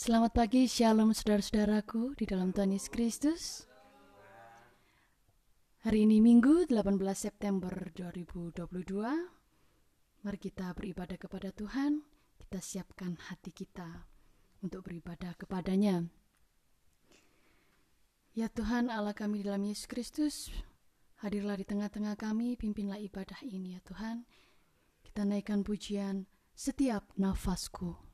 Selamat pagi, shalom saudara-saudaraku di dalam Tuhan Yesus Kristus. Hari ini Minggu 18 September 2022. Mari kita beribadah kepada Tuhan, kita siapkan hati kita untuk beribadah kepadanya. Ya Tuhan Allah kami dalam Yesus Kristus, hadirlah di tengah-tengah kami, pimpinlah ibadah ini ya Tuhan. Kita naikkan pujian setiap nafasku.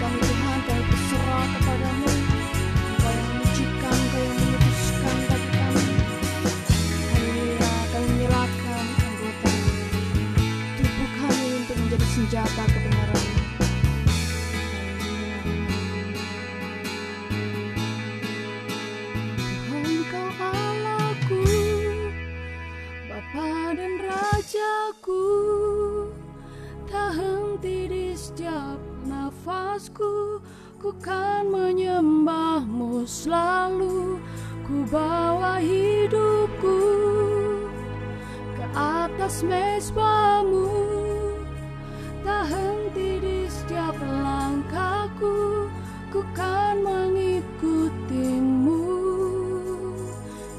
welcome mesbamu, tak henti di setiap langkahku, ku kan mengikutimu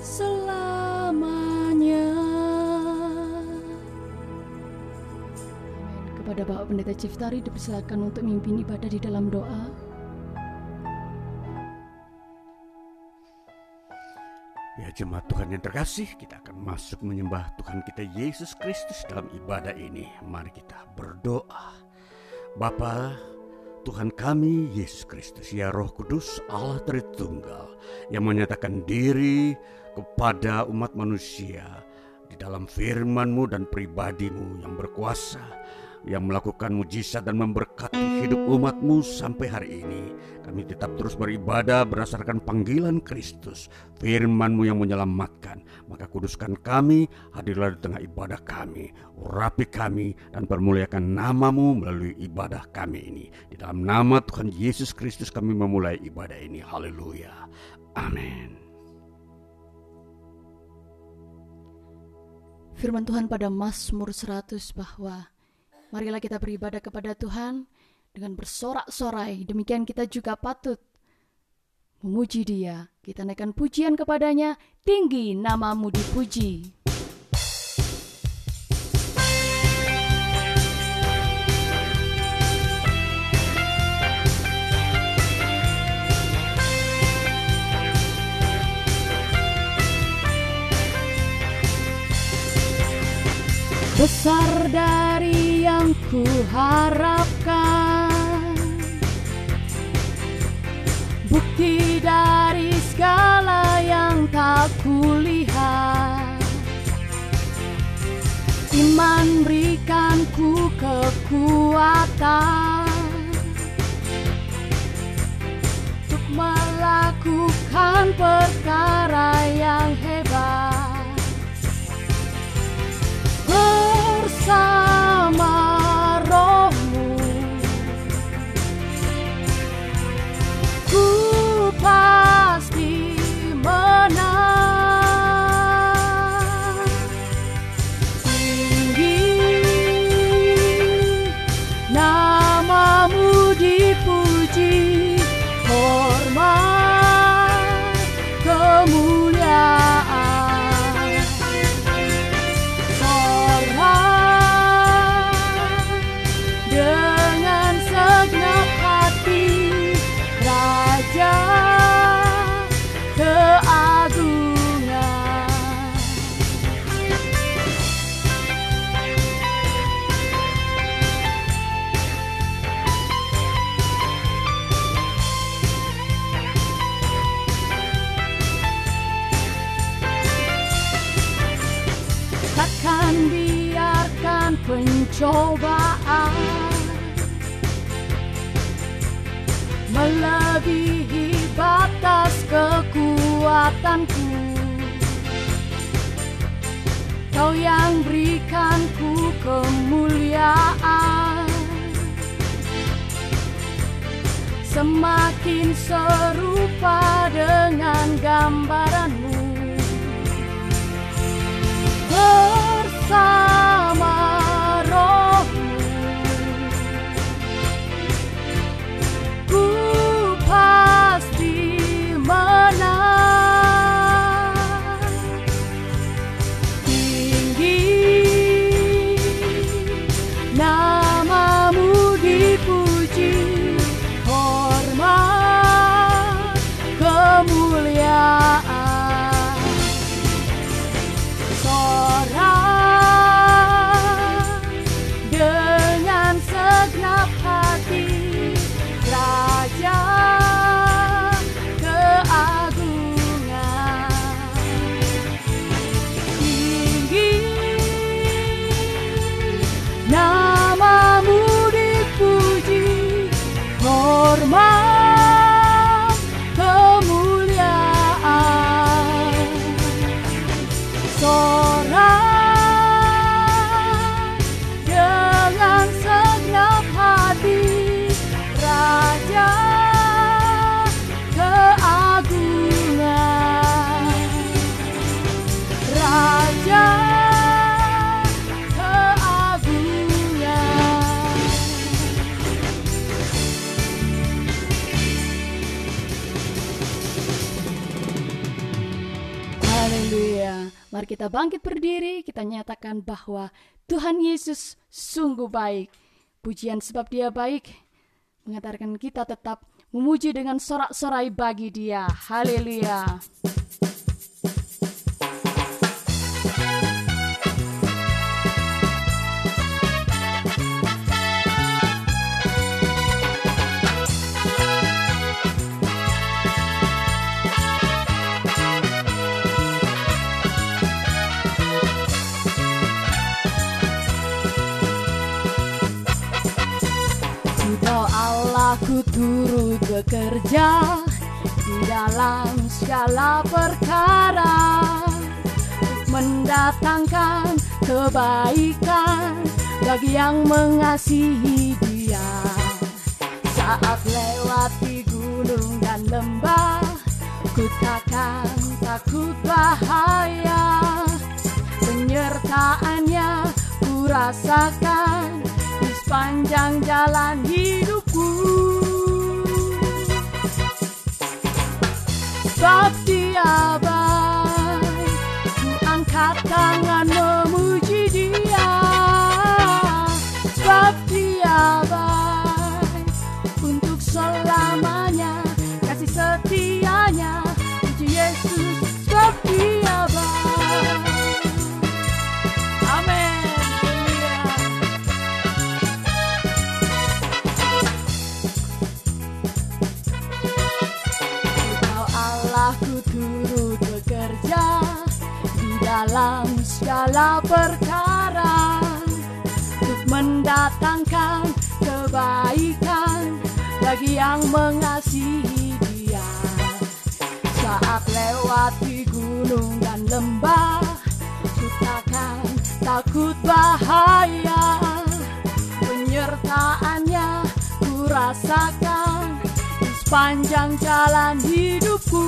selamanya. Amin. Kepada Bapak Pendeta Ciftari dipersilakan untuk memimpin ibadah di dalam doa. Jemaat Tuhan yang terkasih, kita akan masuk menyembah Tuhan kita Yesus Kristus dalam ibadah ini. Mari kita berdoa. Bapa, Tuhan kami Yesus Kristus, ya Roh Kudus Allah Tritunggal yang menyatakan diri kepada umat manusia di dalam firman-Mu dan pribadimu yang berkuasa yang melakukan mujizat dan memberkati hidup umatmu sampai hari ini. Kami tetap terus beribadah berdasarkan panggilan Kristus, firmanmu yang menyelamatkan. Maka kuduskan kami, hadirlah di tengah ibadah kami, urapi kami, dan permuliakan namamu melalui ibadah kami ini. Di dalam nama Tuhan Yesus Kristus kami memulai ibadah ini. Haleluya. Amin. Firman Tuhan pada Mazmur 100 bahwa Marilah kita beribadah kepada Tuhan dengan bersorak-sorai. Demikian kita juga patut memuji dia. Kita naikkan pujian kepadanya, tinggi namamu dipuji. Besar dari ku harapkan. Bukti dari segala yang tak kulihat. Iman berikan ku kekuatan. Untuk melakukan perkara yang hebat. Bersama batas kekuatanku. Kau yang berikanku kemuliaan. Semakin serupa dengan gambaranmu. Bersama Mari kita bangkit berdiri, kita nyatakan bahwa Tuhan Yesus sungguh baik. Pujian sebab dia baik, mengantarkan kita tetap memuji dengan sorak-sorai bagi dia. Haleluya. Bekerja di dalam segala perkara mendatangkan kebaikan bagi yang mengasihi dia. Saat lewati gunung dan lembah ku takkan takut bahaya. Penyertaannya ku rasakan di sepanjang jalan hidupku baik Ku angkat tangan yang mengasihi Dia. Saat lewati gunung dan lembah, ku takut bahaya. Penyertaannya ku rasakan di sepanjang jalan hidupku.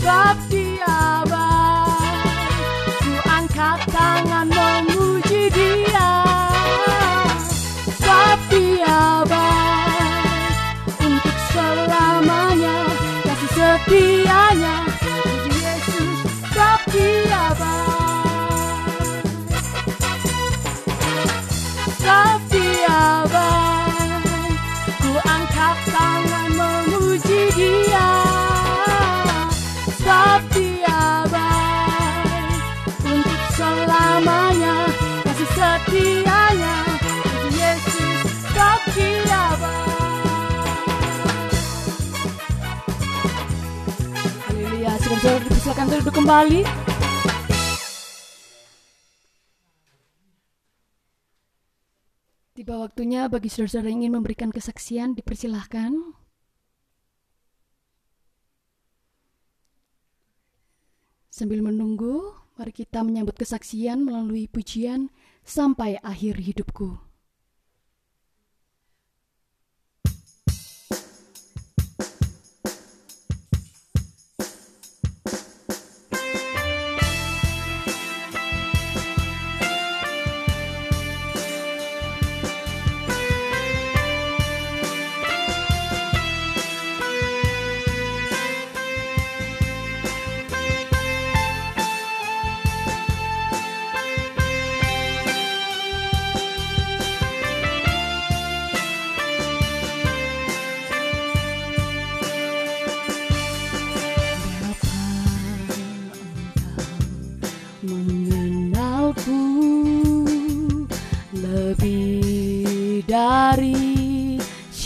Sebab untuk duduk kembali. Tiba waktunya bagi saudara-saudara ingin memberikan kesaksian, dipersilahkan. Sambil menunggu, mari kita menyambut kesaksian melalui pujian sampai akhir hidupku.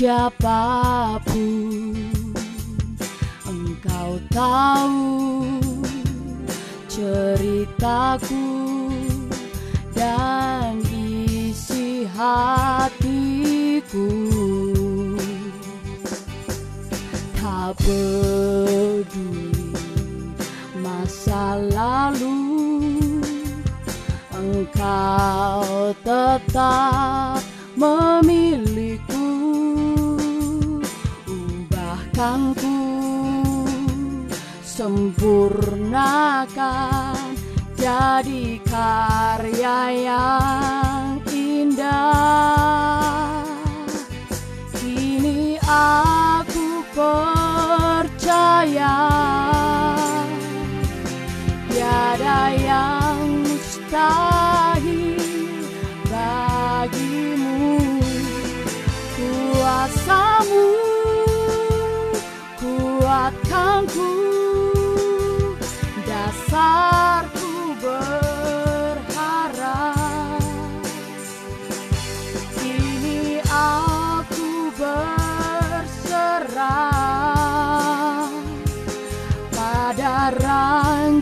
Siapa pun engkau tahu ceritaku dan isi hatiku. Tak peduli masa lalu engkau tetap memiliku sempurnakan jadi karya yang indah. Kini aku percaya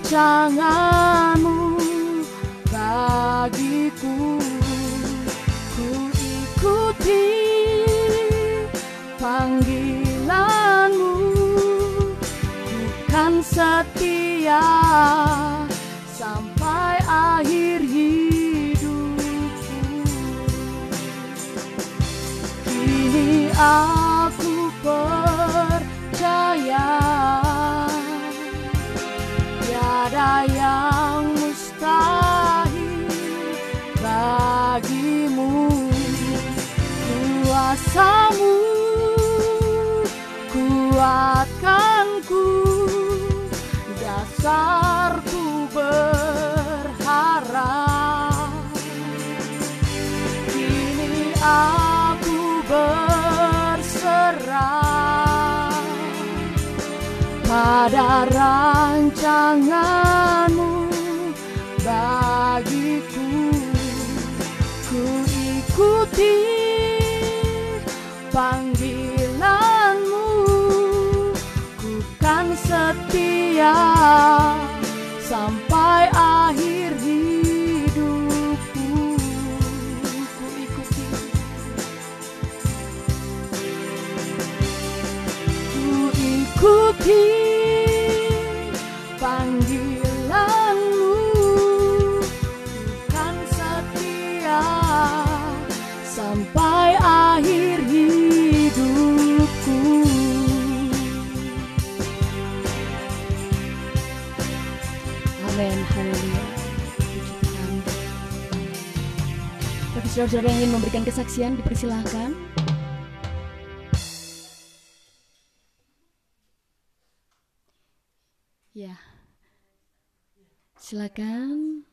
长安。Kuasamu kuatkanku Dasarku berharap. Kini aku berserah pada rancanganmu panggilanmu. Ku kan setia sampai akhir hidupku saudara-saudara yang ingin memberikan kesaksian dipersilahkan Ya. Silakan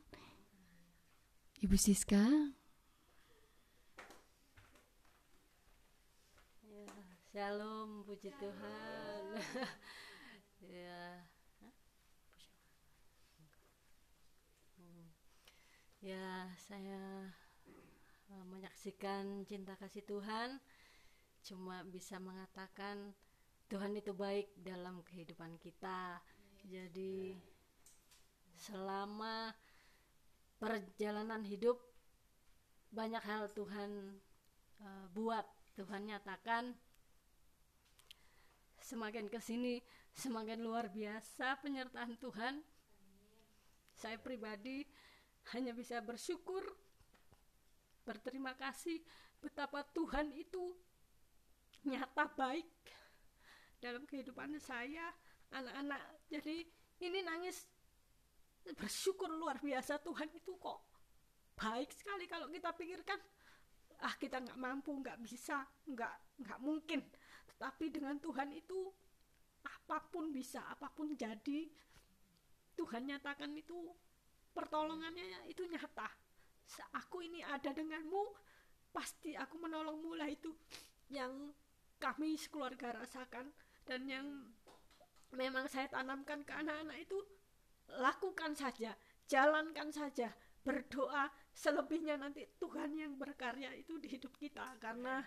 Ibu Siska. Shalom, puji Tuhan. ya. Ya, saya menyaksikan cinta kasih Tuhan cuma bisa mengatakan Tuhan itu baik dalam kehidupan kita. Jadi selama perjalanan hidup banyak hal Tuhan eh, buat, Tuhan nyatakan semakin ke sini semakin luar biasa penyertaan Tuhan. Saya pribadi hanya bisa bersyukur, berterima kasih betapa Tuhan itu nyata baik dalam kehidupan saya, anak-anak. Jadi ini nangis. Bersyukur luar biasa Tuhan itu kok baik sekali kalau kita pikirkan ah kita nggak mampu nggak bisa nggak nggak mungkin. Tetapi dengan Tuhan itu apa pun bisa apa pun jadi Tuhan nyatakan itu pertolongannya itu nyata aku ini ada denganmu pasti aku menolongmu lah itu. Yang kami sekeluarga rasakan dan yang memang saya tanamkan ke anak-anak itu lakukan saja jalankan saja berdoa selebihnya nanti Tuhan yang berkarya itu di hidup kita. Karena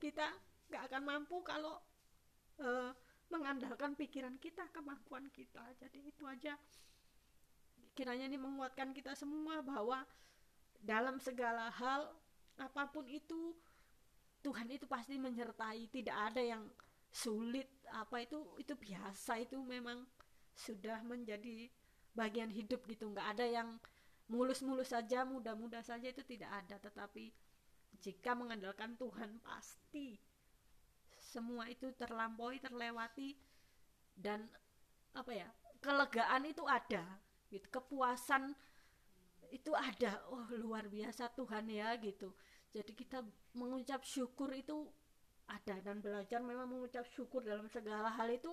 kita nggak akan mampu kalau eh, mengandalkan pikiran kita kemampuan kita. Jadi itu aja. Kiranya ini menguatkan kita semua bahwa dalam segala hal apa pun itu Tuhan itu pasti menyertai. Tidak ada yang sulit apa itu itu biasa. Itu memang sudah menjadi bagian hidup gitu. Nggak ada yang mulus-mulus saja mudah-mudah saja itu tidak ada. Tetapi jika mengandalkan Tuhan pasti semua itu terlampaui terlewati dan apa ya kelegaan itu ada. Gitu kepuasan itu ada. Oh luar biasa Tuhan ya gitu. Jadi kita mengucap syukur itu ada. Dan belajar memang mengucap syukur dalam segala hal itu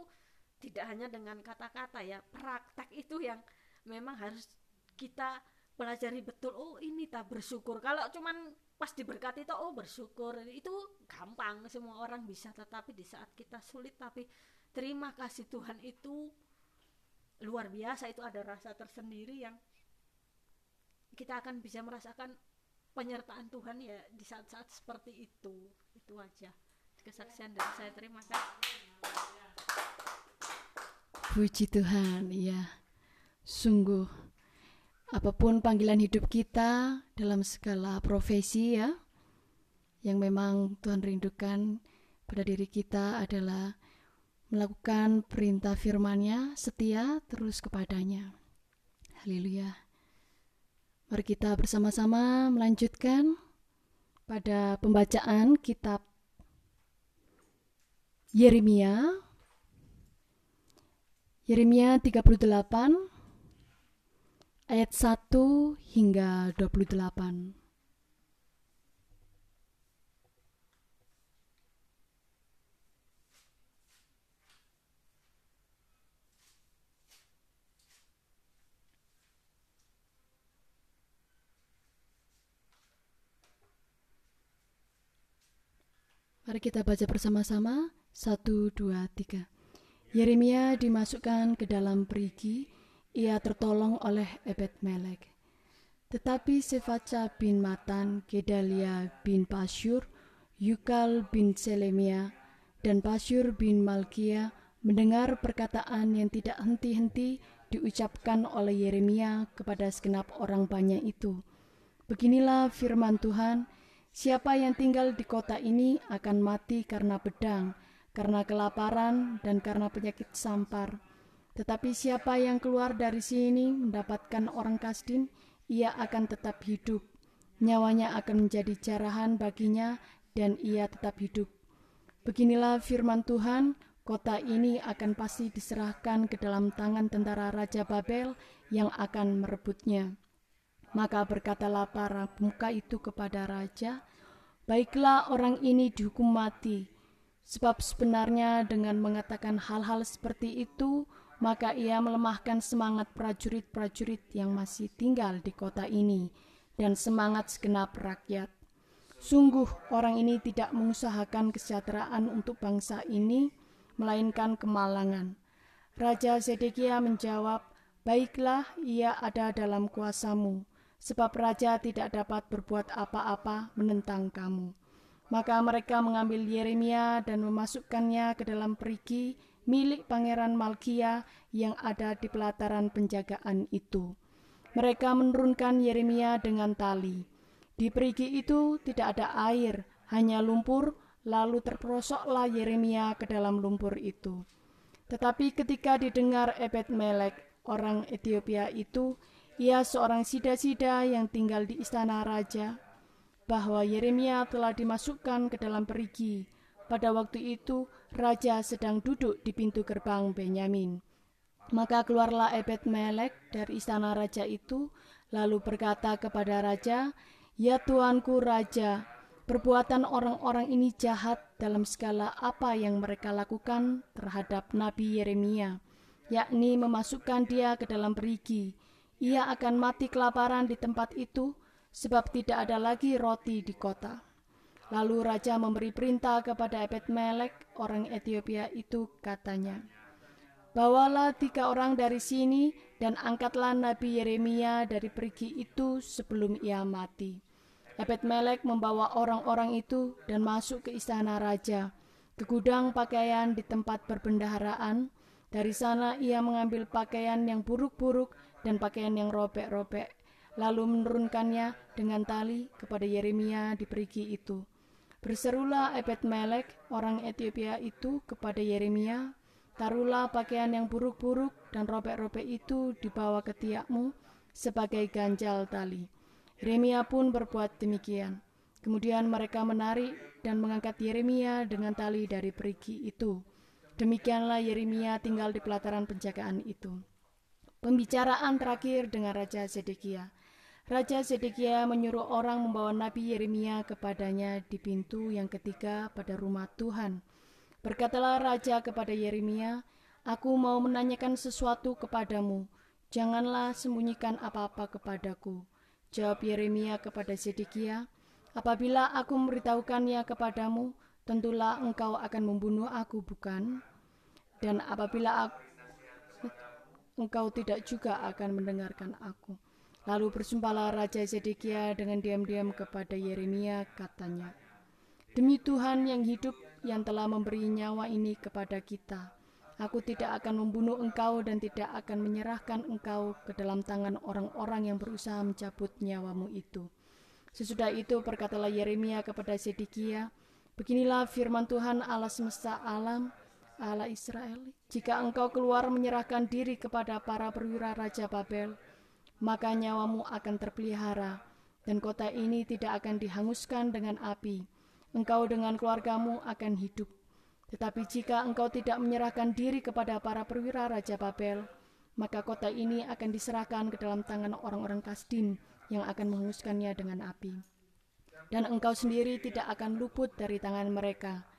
tidak hanya dengan kata-kata ya. Praktek itu yang memang harus kita pelajari betul. Oh ini tak bersyukur. Kalau cuman pas diberkati itu oh bersyukur. Itu gampang. Semua orang bisa. Tetapi di saat kita sulit tapi terima kasih Tuhan itu luar biasa. Itu ada rasa tersendiri yang kita akan bisa merasakan penyertaan Tuhan ya di saat-saat seperti itu itu aja kesaksian dari saya terima kasih Puji Tuhan, ya. Sungguh apa pun panggilan hidup kita dalam segala profesi ya yang memang Tuhan rindukan pada diri kita adalah melakukan perintah firman-Nya setia terus kepadanya. Haleluya. Mari kita bersama-sama melanjutkan pada pembacaan kitab Yeremia Yeremia 38 ayat 1 hingga 28. Mari kita baca bersama-sama. Satu, dua, tiga. Yeremia dimasukkan ke dalam perigi ia tertolong oleh Ebed Melek. Tetapi Sefaca bin Matan, Gedalia bin Pasyur, Yukal bin Selemia, dan Pasyur bin Malkia mendengar perkataan yang tidak henti-henti diucapkan oleh Yeremia kepada segenap orang banyak itu. Beginilah firman Tuhan, siapa yang tinggal di kota ini akan mati karena pedang, karena kelaparan, dan karena penyakit sampar tetapi siapa yang keluar dari sini mendapatkan orang Kasdim, ia akan tetap hidup. Nyawanya akan menjadi jarahan baginya dan ia tetap hidup. Beginilah firman Tuhan, kota ini akan pasti diserahkan ke dalam tangan tentara Raja Babel yang akan merebutnya. Maka berkatalah para pemuka itu kepada raja, Baiklah orang ini dihukum mati, sebab sebenarnya dengan mengatakan hal-hal seperti itu, maka ia melemahkan semangat prajurit-prajurit yang masih tinggal di kota ini dan semangat segenap rakyat. Sungguh orang ini tidak mengusahakan kesejahteraan untuk bangsa ini, melainkan kemalangan. Raja Zedekia menjawab, Baiklah, ia ada dalam kuasamu, sebab raja tidak dapat berbuat apa-apa menentang kamu. Maka mereka mengambil Yeremia dan memasukkannya ke dalam perigi milik Pangeran Malkia yang ada di pelataran penjagaan itu. Mereka menurunkan Yeremia dengan tali. Di perigi itu tidak ada air, hanya lumpur, lalu terperosoklah Yeremia ke dalam lumpur itu. Tetapi ketika didengar Ebed Melek, orang Ethiopia itu, ia seorang sida-sida yang tinggal di istana raja, bahwa Yeremia telah dimasukkan ke dalam perigi. Pada waktu itu, raja sedang duduk di pintu gerbang Benyamin. Maka keluarlah Ebed Melek dari istana raja itu, lalu berkata kepada raja, Ya tuanku raja, perbuatan orang-orang ini jahat dalam segala apa yang mereka lakukan terhadap Nabi Yeremia, yakni memasukkan dia ke dalam perigi. Ia akan mati kelaparan di tempat itu, sebab tidak ada lagi roti di kota. Lalu raja memberi perintah kepada Ebed Melek, orang Ethiopia itu katanya, Bawalah tiga orang dari sini dan angkatlah Nabi Yeremia dari pergi itu sebelum ia mati. Ebed Melek membawa orang-orang itu dan masuk ke istana raja, ke gudang pakaian di tempat perbendaharaan. Dari sana ia mengambil pakaian yang buruk-buruk dan pakaian yang robek-robek, lalu menurunkannya dengan tali kepada Yeremia di perigi itu. Berserulah Ebed Melek, orang Ethiopia itu kepada Yeremia, taruhlah pakaian yang buruk-buruk dan robek-robek itu dibawa ke tiakmu sebagai ganjal tali. Yeremia pun berbuat demikian. Kemudian mereka menarik dan mengangkat Yeremia dengan tali dari perigi itu. Demikianlah Yeremia tinggal di pelataran penjagaan itu. Pembicaraan terakhir dengan Raja Zedekia. Raja Zedekia menyuruh orang membawa Nabi Yeremia kepadanya di pintu yang ketiga pada rumah Tuhan. Berkatalah raja kepada Yeremia, Aku mau menanyakan sesuatu kepadamu. Janganlah sembunyikan apa-apa kepadaku. Jawab Yeremia kepada Zedekia, Apabila aku memberitahukannya kepadamu, tentulah engkau akan membunuh aku, bukan? Dan apabila aku, engkau tidak juga akan mendengarkan aku. Lalu bersumpahlah Raja Zedekia dengan diam-diam kepada Yeremia, katanya, Demi Tuhan yang hidup yang telah memberi nyawa ini kepada kita, Aku tidak akan membunuh engkau dan tidak akan menyerahkan engkau ke dalam tangan orang-orang yang berusaha mencabut nyawamu itu. Sesudah itu berkatalah Yeremia kepada Sedekia, Beginilah firman Tuhan Allah semesta alam, Allah Israel. Jika engkau keluar menyerahkan diri kepada para perwira Raja Babel, maka nyawamu akan terpelihara, dan kota ini tidak akan dihanguskan dengan api. Engkau dengan keluargamu akan hidup tetapi jika engkau tidak menyerahkan diri kepada para perwira Raja Babel, maka kota ini akan diserahkan ke dalam tangan orang-orang Kasdim yang akan menghanguskannya dengan api. Dan engkau sendiri tidak akan luput dari tangan mereka.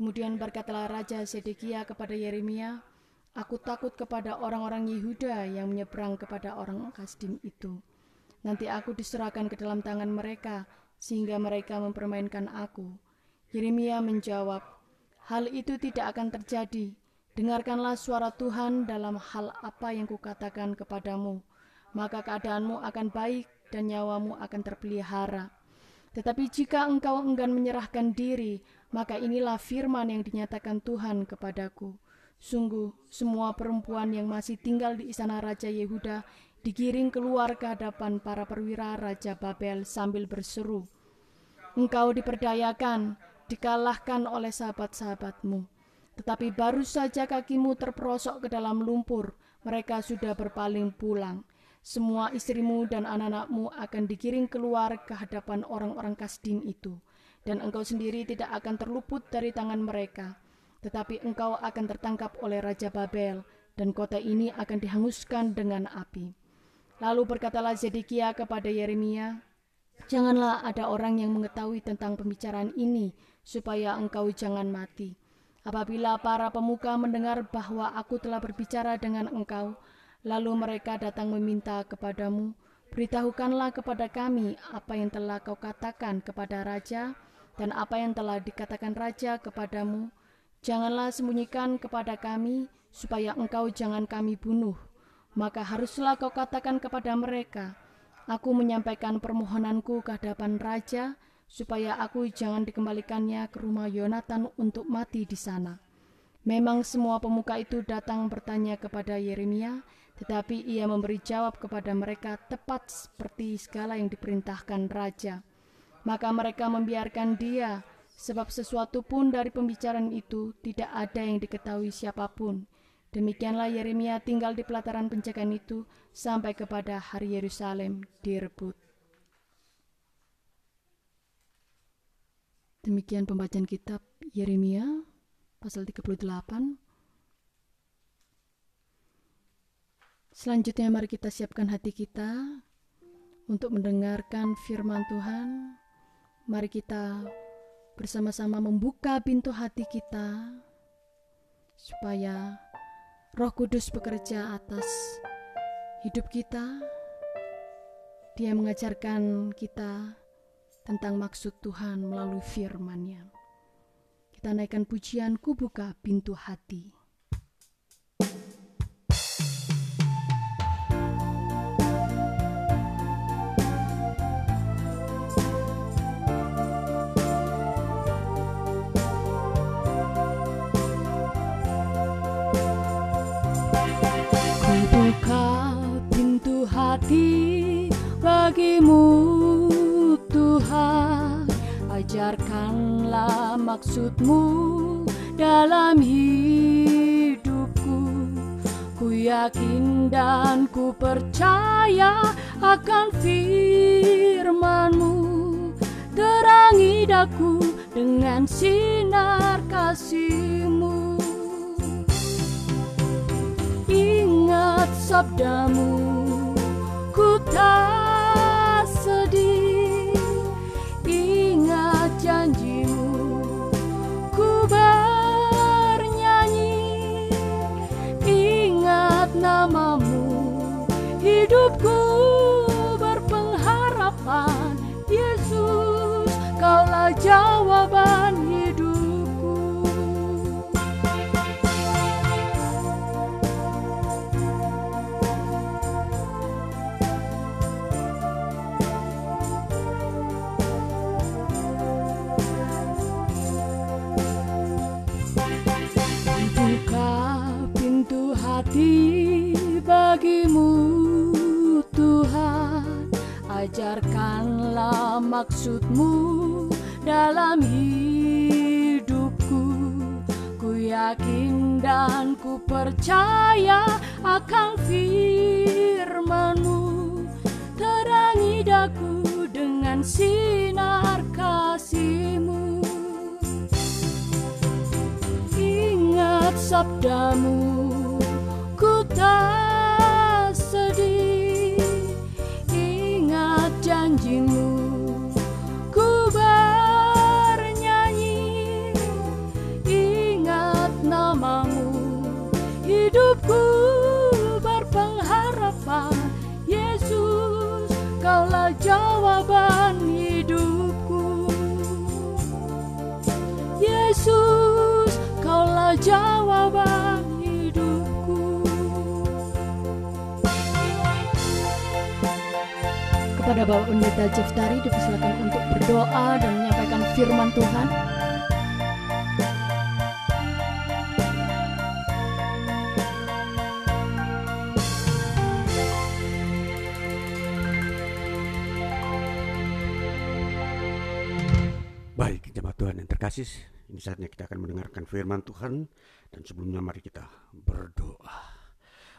Kemudian berkatalah Raja Sedekia kepada Yeremia, Aku takut kepada orang-orang Yehuda yang menyeberang kepada orang Kasdim itu. Nanti aku diserahkan ke dalam tangan mereka, sehingga mereka mempermainkan aku. Yeremia menjawab, Hal itu tidak akan terjadi. Dengarkanlah suara Tuhan dalam hal apa yang kukatakan kepadamu, maka keadaanmu akan baik dan nyawamu akan terpelihara. Tetapi jika engkau enggan menyerahkan diri, maka inilah firman yang dinyatakan Tuhan kepadaku. Sungguh, semua perempuan yang masih tinggal di istana Raja Yehuda digiring keluar ke hadapan para perwira Raja Babel sambil berseru, Engkau diperdayakan, dikalahkan oleh sahabat-sahabatmu. Tetapi baru saja kakimu terperosok ke dalam lumpur, mereka sudah berpaling pulang. Semua istrimu dan anak-anakmu akan digiring keluar ke hadapan orang-orang Kasdim itu, dan engkau sendiri tidak akan terluput dari tangan mereka. Tetapi engkau akan tertangkap oleh Raja Babel, dan kota ini akan dihanguskan dengan api. Lalu berkatalah Zedekia kepada Yeremia, Janganlah ada orang yang mengetahui tentang pembicaraan ini, supaya engkau jangan mati. Apabila para pemuka mendengar bahwa aku telah berbicara dengan engkau, lalu mereka datang meminta kepadamu, beritahukanlah kepada kami apa yang telah kau katakan kepada raja dan apa yang telah dikatakan raja kepadamu. Janganlah sembunyikan kepada kami, supaya engkau jangan kami bunuh. Maka haruslah kau katakan kepada mereka, Aku menyampaikan permohonanku ke hadapan raja, supaya aku jangan dikembalikannya ke rumah Yonatan untuk mati di sana. Memang semua pemuka itu datang bertanya kepada Yeremia, tetapi ia memberi jawab kepada mereka tepat seperti segala yang diperintahkan raja. Maka mereka membiarkan dia, sebab sesuatu pun dari pembicaraan itu tidak ada yang diketahui siapa pun. Demikianlah Yeremia tinggal di pelataran penjagaan itu sampai kepada hari Yerusalem direbut. Demikian pembacaan kitab Yeremia pasal 38. Selanjutnya mari kita siapkan hati kita untuk mendengarkan firman Tuhan. Mari kita bersama-sama membuka pintu hati kita supaya Roh Kudus bekerja atas hidup kita. Dia mengajarkan kita tentang maksud Tuhan melalui firman-Nya. Kita naikkan pujian, ku buka pintu hati. Bagimu Tuhan. Ajarkanlah maksudmu dalam hidupku. Ku yakin dan ku percaya akan firmanmu. Terangi daku dengan sinar kasihmu. Ingat sabdamu Ku tak jawaban hidupku. Buka pintu hati bagimu Tuhan. Ajarkanlah maksudmu dalam hidupku. Ku yakin dan ku percaya akan firmanmu. Terangi daku dengan sinar kasihmu. Ingat sabdamu Ku tak Kepada Bapak Pendeta Jeftari dipersilakan untuk berdoa dan menyampaikan firman Tuhan. Baik, jemaat Tuhan yang terkasih, ini saatnya kita akan mendengarkan firman Tuhan dan sebelumnya mari kita berdoa.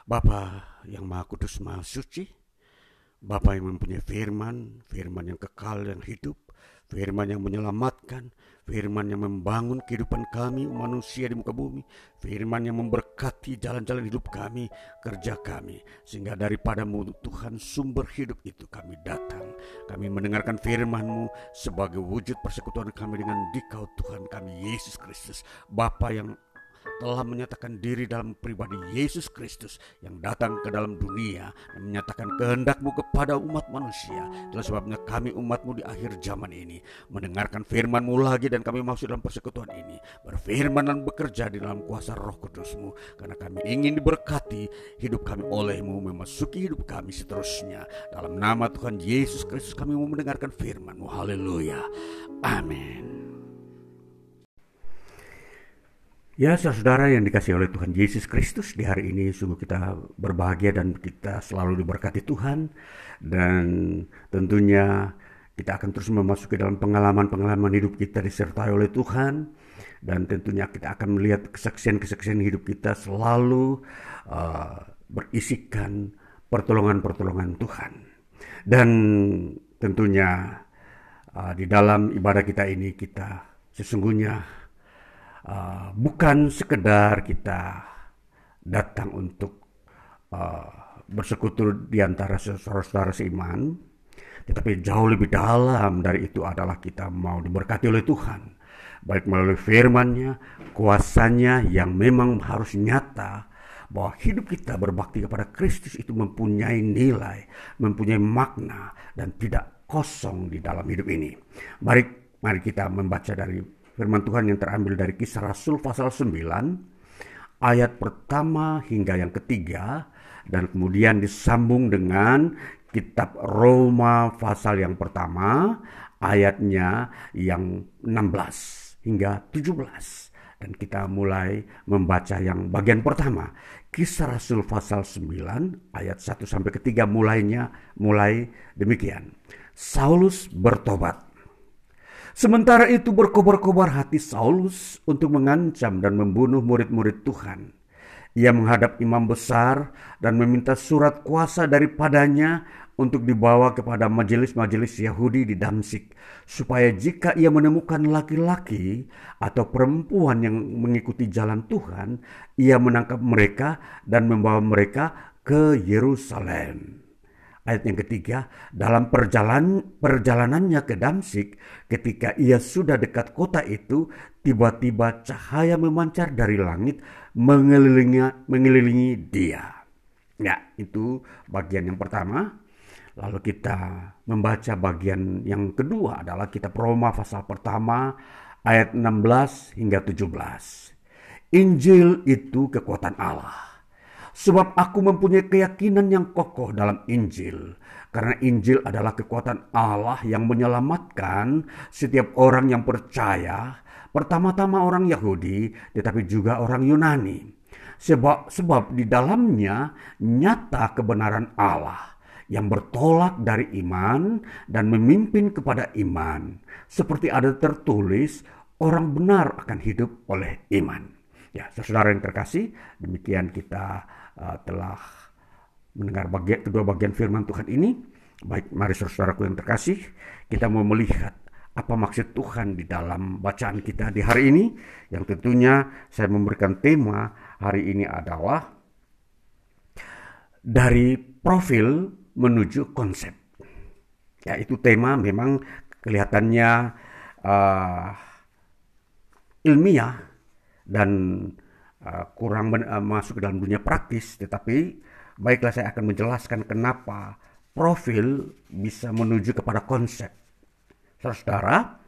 Bapa yang Maha Kudus, Maha Suci, Bapa yang mempunyai firman, firman yang kekal dan hidup, firman yang menyelamatkan, firman yang membangun kehidupan kami manusia di muka bumi, firman yang memberkati jalan-jalan hidup kami, kerja kami, sehingga daripadamu Tuhan sumber hidup itu kami datang. Kami mendengarkan firman-Mu sebagai wujud persekutuan kami dengan Dikau Tuhan kami Yesus Kristus, Bapa yang telah menyatakan diri dalam pribadi Yesus Kristus yang datang ke dalam dunia dan menyatakan kehendakmu kepada umat manusia. Itulah sebabnya kami umatmu di akhir zaman ini mendengarkan firmanmu lagi dan kami masuk dalam persekutuan ini. Berfirman dan bekerja di dalam kuasa roh kudusmu. Karena kami ingin diberkati hidup kami olehmu memasuki hidup kami seterusnya. Dalam nama Tuhan Yesus Kristus kami mau mendengarkan firmanmu. Haleluya. Amin. Ya saudara yang dikasih oleh Tuhan Yesus Kristus di hari ini sungguh kita berbahagia dan kita selalu diberkati Tuhan. Dan tentunya kita akan terus memasuki dalam pengalaman-pengalaman hidup kita disertai oleh Tuhan. Dan tentunya kita akan melihat kesaksian-kesaksian hidup kita selalu uh, berisikan pertolongan-pertolongan Tuhan. Dan tentunya uh, di dalam ibadah kita ini kita sesungguhnya Uh, bukan sekedar kita datang untuk uh, bersekutu di antara saudara-saudara seiman, tetapi jauh lebih dalam dari itu adalah kita mau diberkati oleh Tuhan, baik melalui firman-Nya, kuasanya yang memang harus nyata bahwa hidup kita berbakti kepada Kristus itu mempunyai nilai, mempunyai makna dan tidak kosong di dalam hidup ini. Mari mari kita membaca dari firman Tuhan yang terambil dari kisah Rasul pasal 9 ayat pertama hingga yang ketiga dan kemudian disambung dengan kitab Roma pasal yang pertama ayatnya yang 16 hingga 17 dan kita mulai membaca yang bagian pertama kisah Rasul pasal 9 ayat 1 sampai ketiga mulainya mulai demikian. Saulus bertobat Sementara itu berkobar-kobar hati Saulus untuk mengancam dan membunuh murid-murid Tuhan. Ia menghadap imam besar dan meminta surat kuasa daripadanya untuk dibawa kepada majelis-majelis Yahudi di Damsik, supaya jika ia menemukan laki-laki atau perempuan yang mengikuti jalan Tuhan, ia menangkap mereka dan membawa mereka ke Yerusalem. Ayat yang ketiga, dalam perjalanan perjalanannya ke Damsik, ketika ia sudah dekat kota itu, tiba-tiba cahaya memancar dari langit mengelilingi, mengelilingi dia. Ya, itu bagian yang pertama. Lalu kita membaca bagian yang kedua adalah kitab Roma pasal pertama ayat 16 hingga 17. Injil itu kekuatan Allah. Sebab aku mempunyai keyakinan yang kokoh dalam Injil. Karena Injil adalah kekuatan Allah yang menyelamatkan setiap orang yang percaya. Pertama-tama orang Yahudi, tetapi juga orang Yunani. Sebab, sebab di dalamnya nyata kebenaran Allah yang bertolak dari iman dan memimpin kepada iman. Seperti ada tertulis, orang benar akan hidup oleh iman. Ya, saudara yang terkasih, demikian kita uh, telah mendengar bagian, kedua bagian firman Tuhan ini. Baik, mari saudaraku yang terkasih, kita mau melihat apa maksud Tuhan di dalam bacaan kita di hari ini. Yang tentunya saya memberikan tema hari ini adalah dari profil menuju konsep. Ya, itu tema memang kelihatannya uh, ilmiah dan uh, kurang men, uh, masuk ke dalam dunia praktis, tetapi baiklah saya akan menjelaskan kenapa profil bisa menuju kepada konsep. Saudara,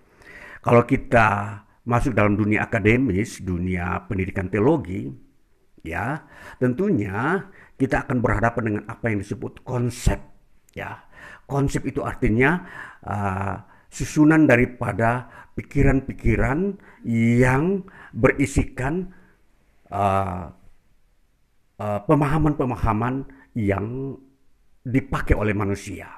kalau kita masuk dalam dunia akademis, dunia pendidikan teologi, ya, tentunya kita akan berhadapan dengan apa yang disebut konsep. Ya, konsep itu artinya uh, susunan daripada pikiran-pikiran yang berisikan uh, uh, pemahaman-pemahaman yang dipakai oleh manusia.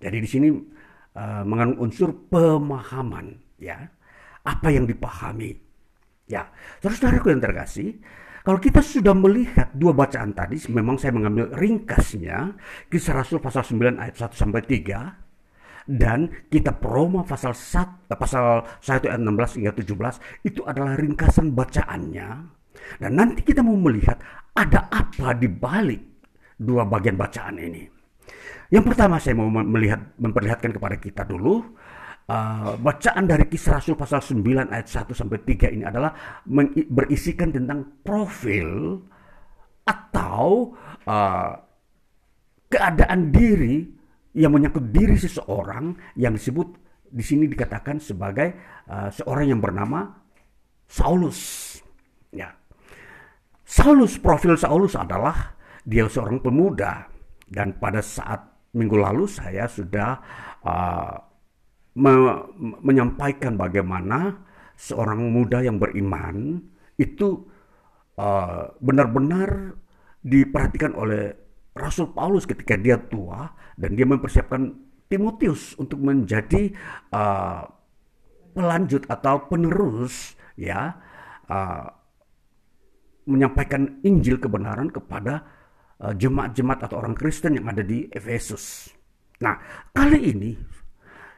Jadi di sini uh, mengandung unsur pemahaman, ya, apa yang dipahami. Ya, saudara-saudaraku yang terkasih, kalau kita sudah melihat dua bacaan tadi, memang saya mengambil ringkasnya, kisah Rasul pasal 9 ayat 1 sampai 3, dan kita Roma pasal 1, eh, pasal 1 ayat 16 hingga 17, itu adalah ringkasan bacaannya. Dan nanti kita mau melihat ada apa di balik dua bagian bacaan ini. Yang pertama saya mau melihat memperlihatkan kepada kita dulu Uh, bacaan dari kisah Rasul pasal 9 ayat 1 sampai 3 ini adalah berisikan tentang profil atau uh, keadaan diri yang menyangkut diri seseorang yang disebut di sini dikatakan sebagai uh, seorang yang bernama Saulus. Ya. Saulus profil Saulus adalah dia seorang pemuda. Dan pada saat minggu lalu saya sudah uh, me menyampaikan bagaimana seorang muda yang beriman itu uh, benar-benar uh, diperhatikan oleh Rasul Paulus ketika dia tua dan dia mempersiapkan Timotius untuk menjadi uh, pelanjut atau penerus ya. Uh, menyampaikan Injil kebenaran kepada jemaat-jemaat uh, atau orang Kristen yang ada di Efesus. Nah, kali ini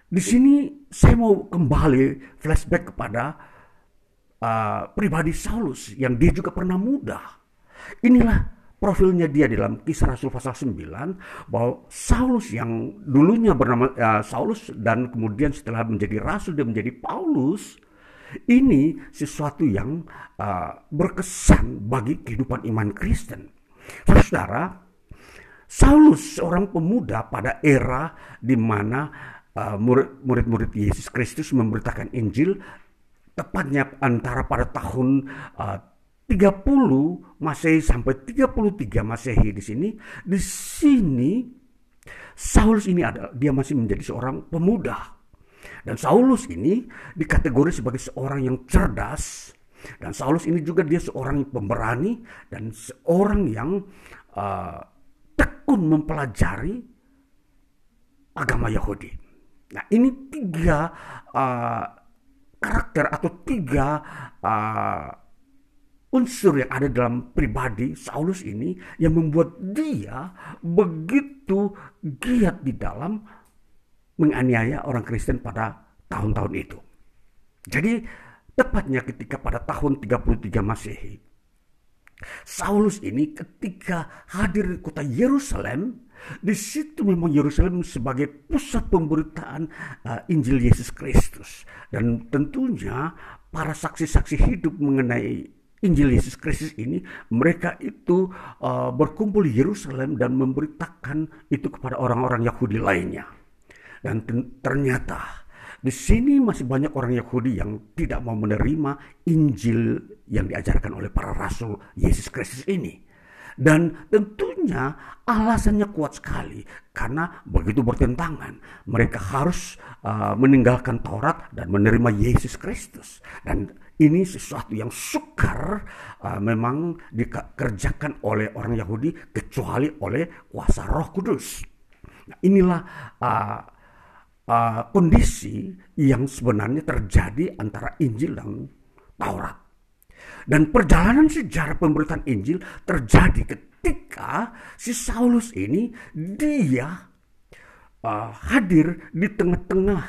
di sini saya mau kembali flashback kepada uh, pribadi Saulus yang dia juga pernah muda. Inilah profilnya dia dalam kisah Rasul pasal 9 bahwa Saulus yang dulunya bernama uh, Saulus dan kemudian setelah menjadi rasul dia menjadi Paulus ini sesuatu yang uh, berkesan bagi kehidupan iman Kristen. Saudara, Saulus seorang pemuda pada era di mana Uh, murid-murid Yesus Kristus memberitakan Injil tepatnya antara pada tahun uh, 30 Masehi sampai 33 Masehi di sini. Di sini Saulus ini adalah dia masih menjadi seorang pemuda. Dan Saulus ini dikategori sebagai seorang yang cerdas. Dan Saulus ini juga dia seorang pemberani dan seorang yang uh, tekun mempelajari agama Yahudi. Nah ini tiga uh, karakter atau tiga uh, unsur yang ada dalam pribadi Saulus ini yang membuat dia begitu giat di dalam menganiaya orang Kristen pada tahun-tahun itu. Jadi tepatnya ketika pada tahun 33 Masehi, Saulus ini ketika hadir di kota Yerusalem, di situ memang Yerusalem sebagai pusat pemberitaan uh, Injil Yesus Kristus. Dan tentunya para saksi-saksi hidup mengenai Injil Yesus Kristus ini, mereka itu uh, berkumpul di Yerusalem dan memberitakan itu kepada orang-orang Yahudi lainnya. Dan ternyata di sini masih banyak orang Yahudi yang tidak mau menerima Injil yang diajarkan oleh para rasul Yesus Kristus ini. Dan tentunya alasannya kuat sekali karena begitu bertentangan. Mereka harus uh, meninggalkan Taurat dan menerima Yesus Kristus. Dan ini sesuatu yang sukar uh, memang dikerjakan oleh orang Yahudi kecuali oleh kuasa Roh Kudus. Nah, inilah uh, uh, kondisi yang sebenarnya terjadi antara Injil dan Taurat. Dan perjalanan sejarah pemberitaan Injil terjadi ketika si Saulus ini dia uh, hadir di tengah-tengah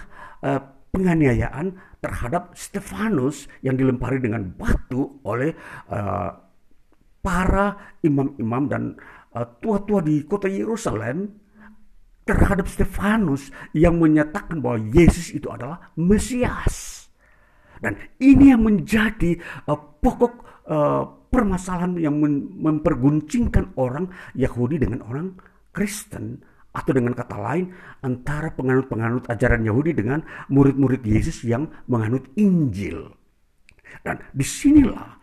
uh, penganiayaan terhadap Stefanus yang dilempari dengan batu oleh uh, para imam-imam dan tua-tua uh, di kota Yerusalem terhadap Stefanus yang menyatakan bahwa Yesus itu adalah Mesias. Dan ini yang menjadi uh, pokok uh, permasalahan yang memperguncingkan orang Yahudi dengan orang Kristen atau dengan kata lain antara penganut-penganut ajaran Yahudi dengan murid-murid Yesus yang menganut Injil. Dan di sinilah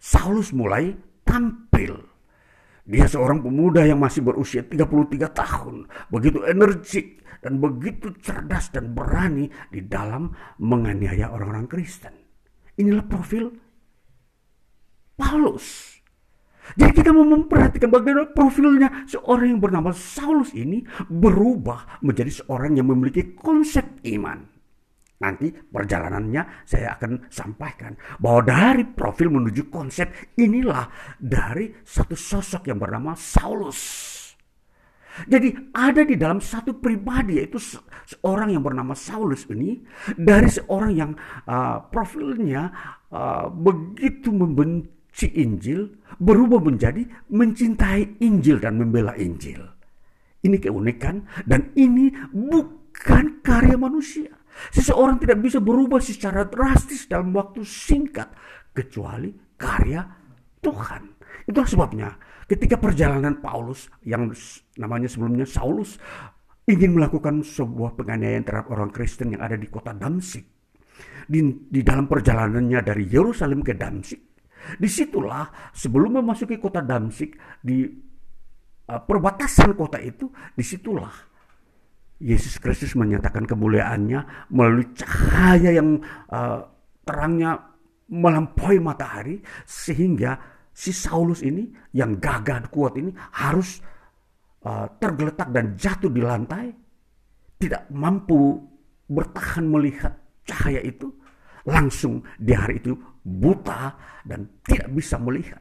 Saulus mulai tampil. Dia seorang pemuda yang masih berusia 33 tahun, begitu energik, dan begitu cerdas dan berani di dalam menganiaya orang-orang Kristen. Inilah profil Paulus. Jadi kita mau memperhatikan bagaimana profilnya seorang yang bernama Saulus ini berubah menjadi seorang yang memiliki konsep iman. Nanti perjalanannya saya akan sampaikan bahwa dari profil menuju konsep inilah dari satu sosok yang bernama Saulus. Jadi ada di dalam satu pribadi yaitu seorang yang bernama Saulus ini dari seorang yang uh, profilnya uh, begitu membenci Injil berubah menjadi mencintai Injil dan membela Injil. Ini keunikan dan ini bukan karya manusia. Seseorang tidak bisa berubah secara drastis dalam waktu singkat kecuali karya Tuhan. Itulah sebabnya Ketika perjalanan Paulus yang namanya sebelumnya Saulus ingin melakukan sebuah penganiayaan terhadap orang Kristen yang ada di kota Damsik. Di, di dalam perjalanannya dari Yerusalem ke Damsik, di situlah sebelum memasuki kota Damsik di uh, perbatasan kota itu, di situlah Yesus Kristus menyatakan kemuliaannya melalui cahaya yang uh, terangnya melampaui matahari sehingga si Saulus ini yang gagah kuat ini harus uh, tergeletak dan jatuh di lantai, tidak mampu bertahan melihat cahaya itu, langsung di hari itu buta dan tidak bisa melihat.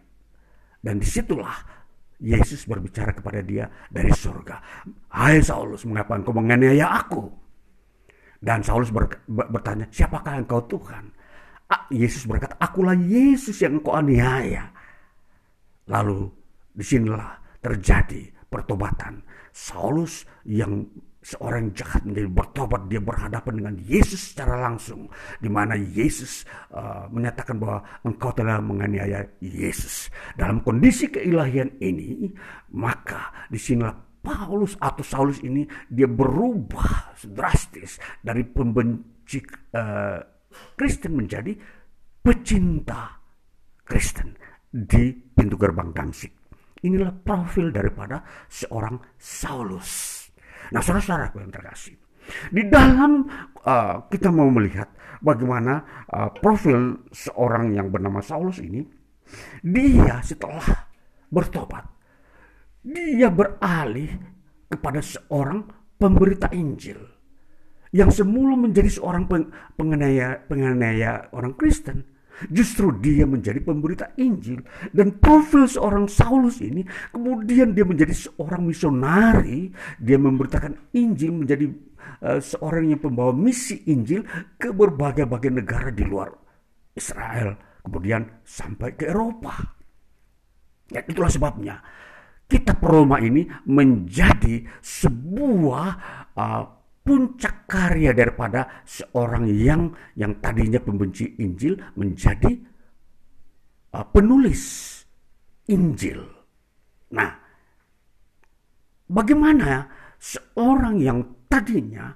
Dan di situlah Yesus berbicara kepada dia dari surga. Hai Saulus, mengapa engkau menganiaya aku? Dan Saulus ber, bertanya, siapakah engkau Tuhan? Yesus berkata, akulah Yesus yang engkau aniaya. Lalu di sinilah terjadi pertobatan. Saulus yang seorang jahat menjadi bertobat dia berhadapan dengan Yesus secara langsung di mana Yesus uh, menyatakan bahwa engkau telah menganiaya Yesus dalam kondisi keilahian ini maka di sinilah Paulus atau Saulus ini dia berubah drastis dari pembenci uh, Kristen menjadi pecinta Kristen di pintu gerbang Damsik. Inilah profil daripada seorang Saulus. Nah, saudara-saudara yang terkasih, di dalam uh, kita mau melihat bagaimana uh, profil seorang yang bernama Saulus ini, dia setelah bertobat, dia beralih kepada seorang pemberita Injil yang semula menjadi seorang penganiaya, penganiaya orang Kristen Justru dia menjadi pemberita Injil. Dan profil seorang Saulus ini, kemudian dia menjadi seorang misionari. Dia memberitakan Injil menjadi uh, seorang yang pembawa misi Injil ke berbagai-bagai negara di luar Israel. Kemudian sampai ke Eropa. Ya, itulah sebabnya kitab Roma ini menjadi sebuah uh, puncak karya daripada seorang yang yang tadinya pembenci Injil menjadi uh, penulis Injil. Nah, bagaimana seorang yang tadinya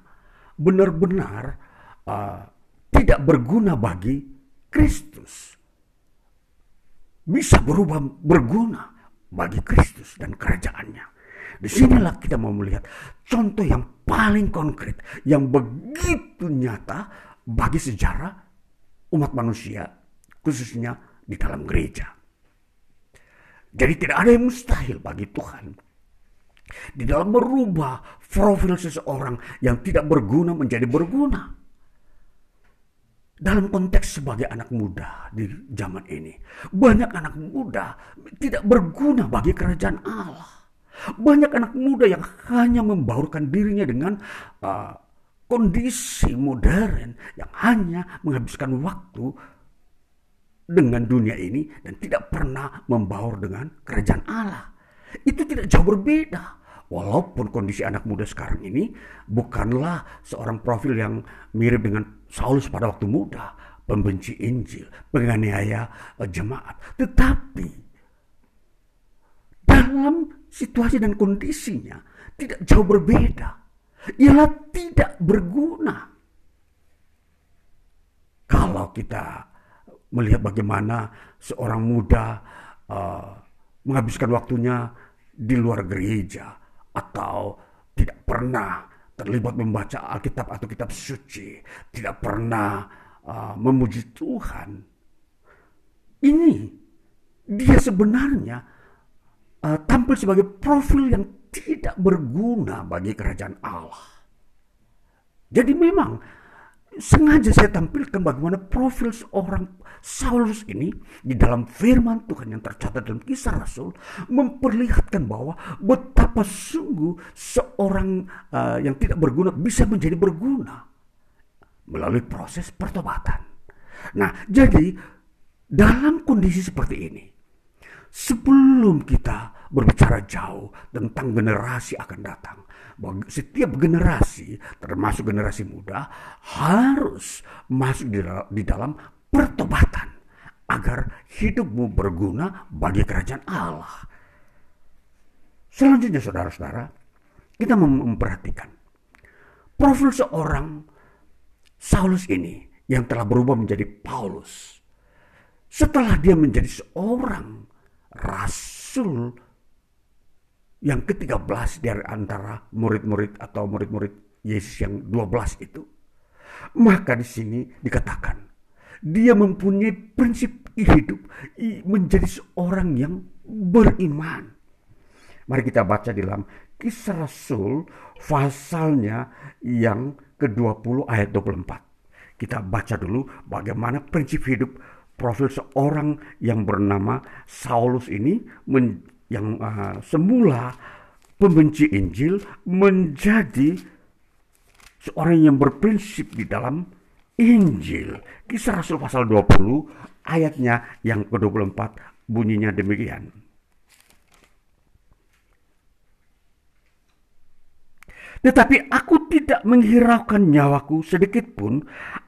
benar-benar uh, tidak berguna bagi Kristus bisa berubah berguna bagi Kristus dan kerajaannya. Di sinilah kita mau melihat contoh yang paling konkret, yang begitu nyata bagi sejarah umat manusia, khususnya di dalam gereja. Jadi tidak ada yang mustahil bagi Tuhan di dalam merubah profil seseorang yang tidak berguna menjadi berguna dalam konteks sebagai anak muda di zaman ini. Banyak anak muda tidak berguna bagi kerajaan Allah. Banyak anak muda yang hanya membaurkan dirinya dengan uh, kondisi modern yang hanya menghabiskan waktu dengan dunia ini dan tidak pernah membaur dengan kerajaan Allah. Itu tidak jauh berbeda. Walaupun kondisi anak muda sekarang ini bukanlah seorang profil yang mirip dengan Saulus pada waktu muda, pembenci Injil, penganiaya eh, jemaat. Tetapi dalam situasi dan kondisinya tidak jauh berbeda. Ialah tidak berguna. Kalau kita melihat bagaimana seorang muda uh, menghabiskan waktunya di luar gereja atau tidak pernah terlibat membaca Alkitab atau kitab suci, tidak pernah uh, memuji Tuhan. Ini dia sebenarnya uh, tampil sebagai profil yang tidak berguna bagi kerajaan Allah. Jadi memang sengaja saya tampilkan bagaimana profil seorang Saulus ini di dalam firman Tuhan yang tercatat dalam kisah Rasul memperlihatkan bahwa betapa sungguh seorang uh, yang tidak berguna bisa menjadi berguna melalui proses pertobatan. Nah, jadi dalam kondisi seperti ini, sebelum kita berbicara jauh tentang generasi akan datang, setiap generasi, termasuk generasi muda, harus masuk di dalam pertobatan agar hidupmu berguna bagi kerajaan Allah. Selanjutnya saudara-saudara, kita memperhatikan profil seorang Saulus ini yang telah berubah menjadi Paulus. Setelah dia menjadi seorang rasul yang ke-13 dari antara murid-murid atau murid-murid Yesus yang 12 itu. Maka di sini dikatakan dia mempunyai prinsip hidup menjadi seorang yang beriman. Mari kita baca di dalam kisah Rasul pasalnya yang ke-20 ayat 24. Kita baca dulu bagaimana prinsip hidup profil seorang yang bernama Saulus ini men, yang uh, semula pembenci Injil menjadi seorang yang berprinsip di dalam Injil. Kisah Rasul pasal 20 ayatnya yang ke-24 bunyinya demikian. Tetapi aku tidak menghiraukan nyawaku sedikit pun,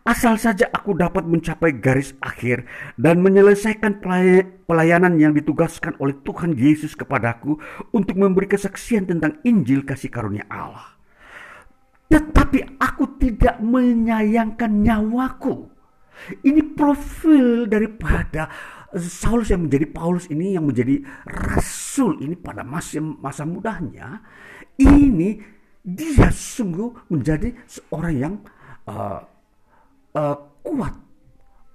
asal saja aku dapat mencapai garis akhir dan menyelesaikan pelayanan yang ditugaskan oleh Tuhan Yesus kepadaku untuk memberi kesaksian tentang Injil kasih karunia Allah. Tetapi aku tidak menyayangkan nyawaku. Ini profil daripada Saulus yang menjadi Paulus ini yang menjadi rasul ini pada masa masa mudanya ini dia sungguh menjadi seorang yang uh, uh, kuat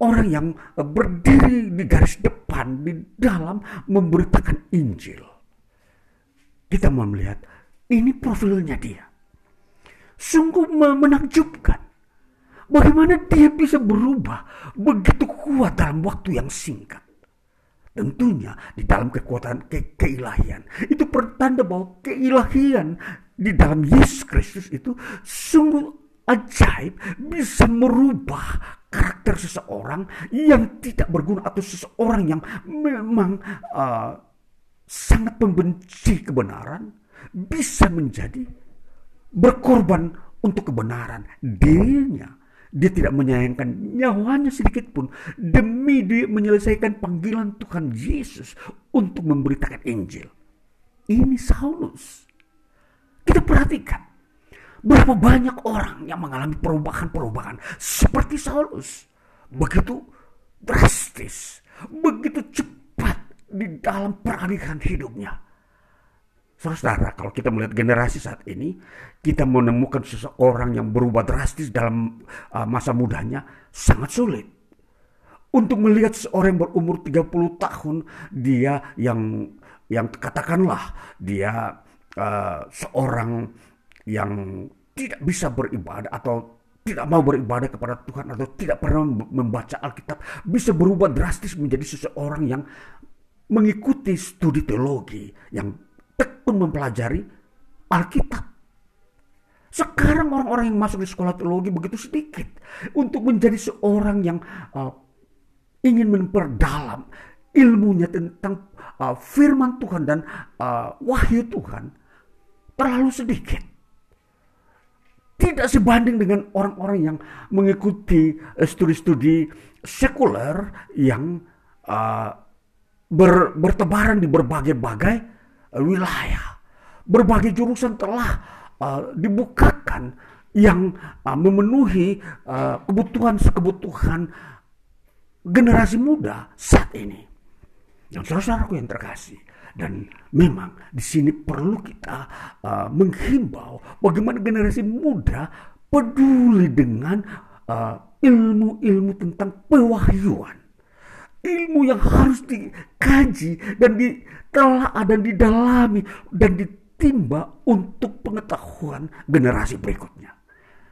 orang yang uh, berdiri di garis depan di dalam memberitakan Injil kita mau melihat ini profilnya dia sungguh menakjubkan. Bagaimana dia bisa berubah begitu kuat dalam waktu yang singkat. Tentunya di dalam kekuatan ke keilahian. Itu pertanda bahwa keilahian di dalam Yesus Kristus itu sungguh ajaib bisa merubah karakter seseorang yang tidak berguna atau seseorang yang memang uh, sangat membenci kebenaran bisa menjadi berkorban untuk kebenaran dirinya Dia tidak menyayangkan nyawanya sedikit pun demi dia menyelesaikan panggilan Tuhan Yesus untuk memberitakan Injil. Ini Saulus. Kita perhatikan berapa banyak orang yang mengalami perubahan-perubahan seperti Saulus. Begitu drastis, begitu cepat di dalam peralihan hidupnya. Saudara, kalau kita melihat generasi saat ini, kita menemukan seseorang yang berubah drastis dalam uh, masa mudanya sangat sulit. Untuk melihat seorang yang berumur 30 tahun, dia yang yang katakanlah dia uh, seorang yang tidak bisa beribadah atau tidak mau beribadah kepada Tuhan atau tidak pernah membaca Alkitab bisa berubah drastis menjadi seseorang yang mengikuti studi teologi yang tekun mempelajari Alkitab. Sekarang orang-orang yang masuk di sekolah teologi begitu sedikit untuk menjadi seorang yang uh, ingin memperdalam ilmunya tentang uh, firman Tuhan dan uh, wahyu Tuhan terlalu sedikit. Tidak sebanding dengan orang-orang yang mengikuti studi-studi sekuler yang uh, ber, bertebaran di berbagai-bagai wilayah. Berbagai jurusan telah uh, dibukakan yang uh, memenuhi uh, kebutuhan-kebutuhan generasi muda saat ini. Yang saudara-saudaraku yang terkasih. Dan memang di sini perlu kita uh, menghimbau bagaimana generasi muda peduli dengan ilmu-ilmu uh, tentang pewahyuan ilmu yang harus dikaji dan ditelaah dan didalami dan ditimba untuk pengetahuan generasi berikutnya.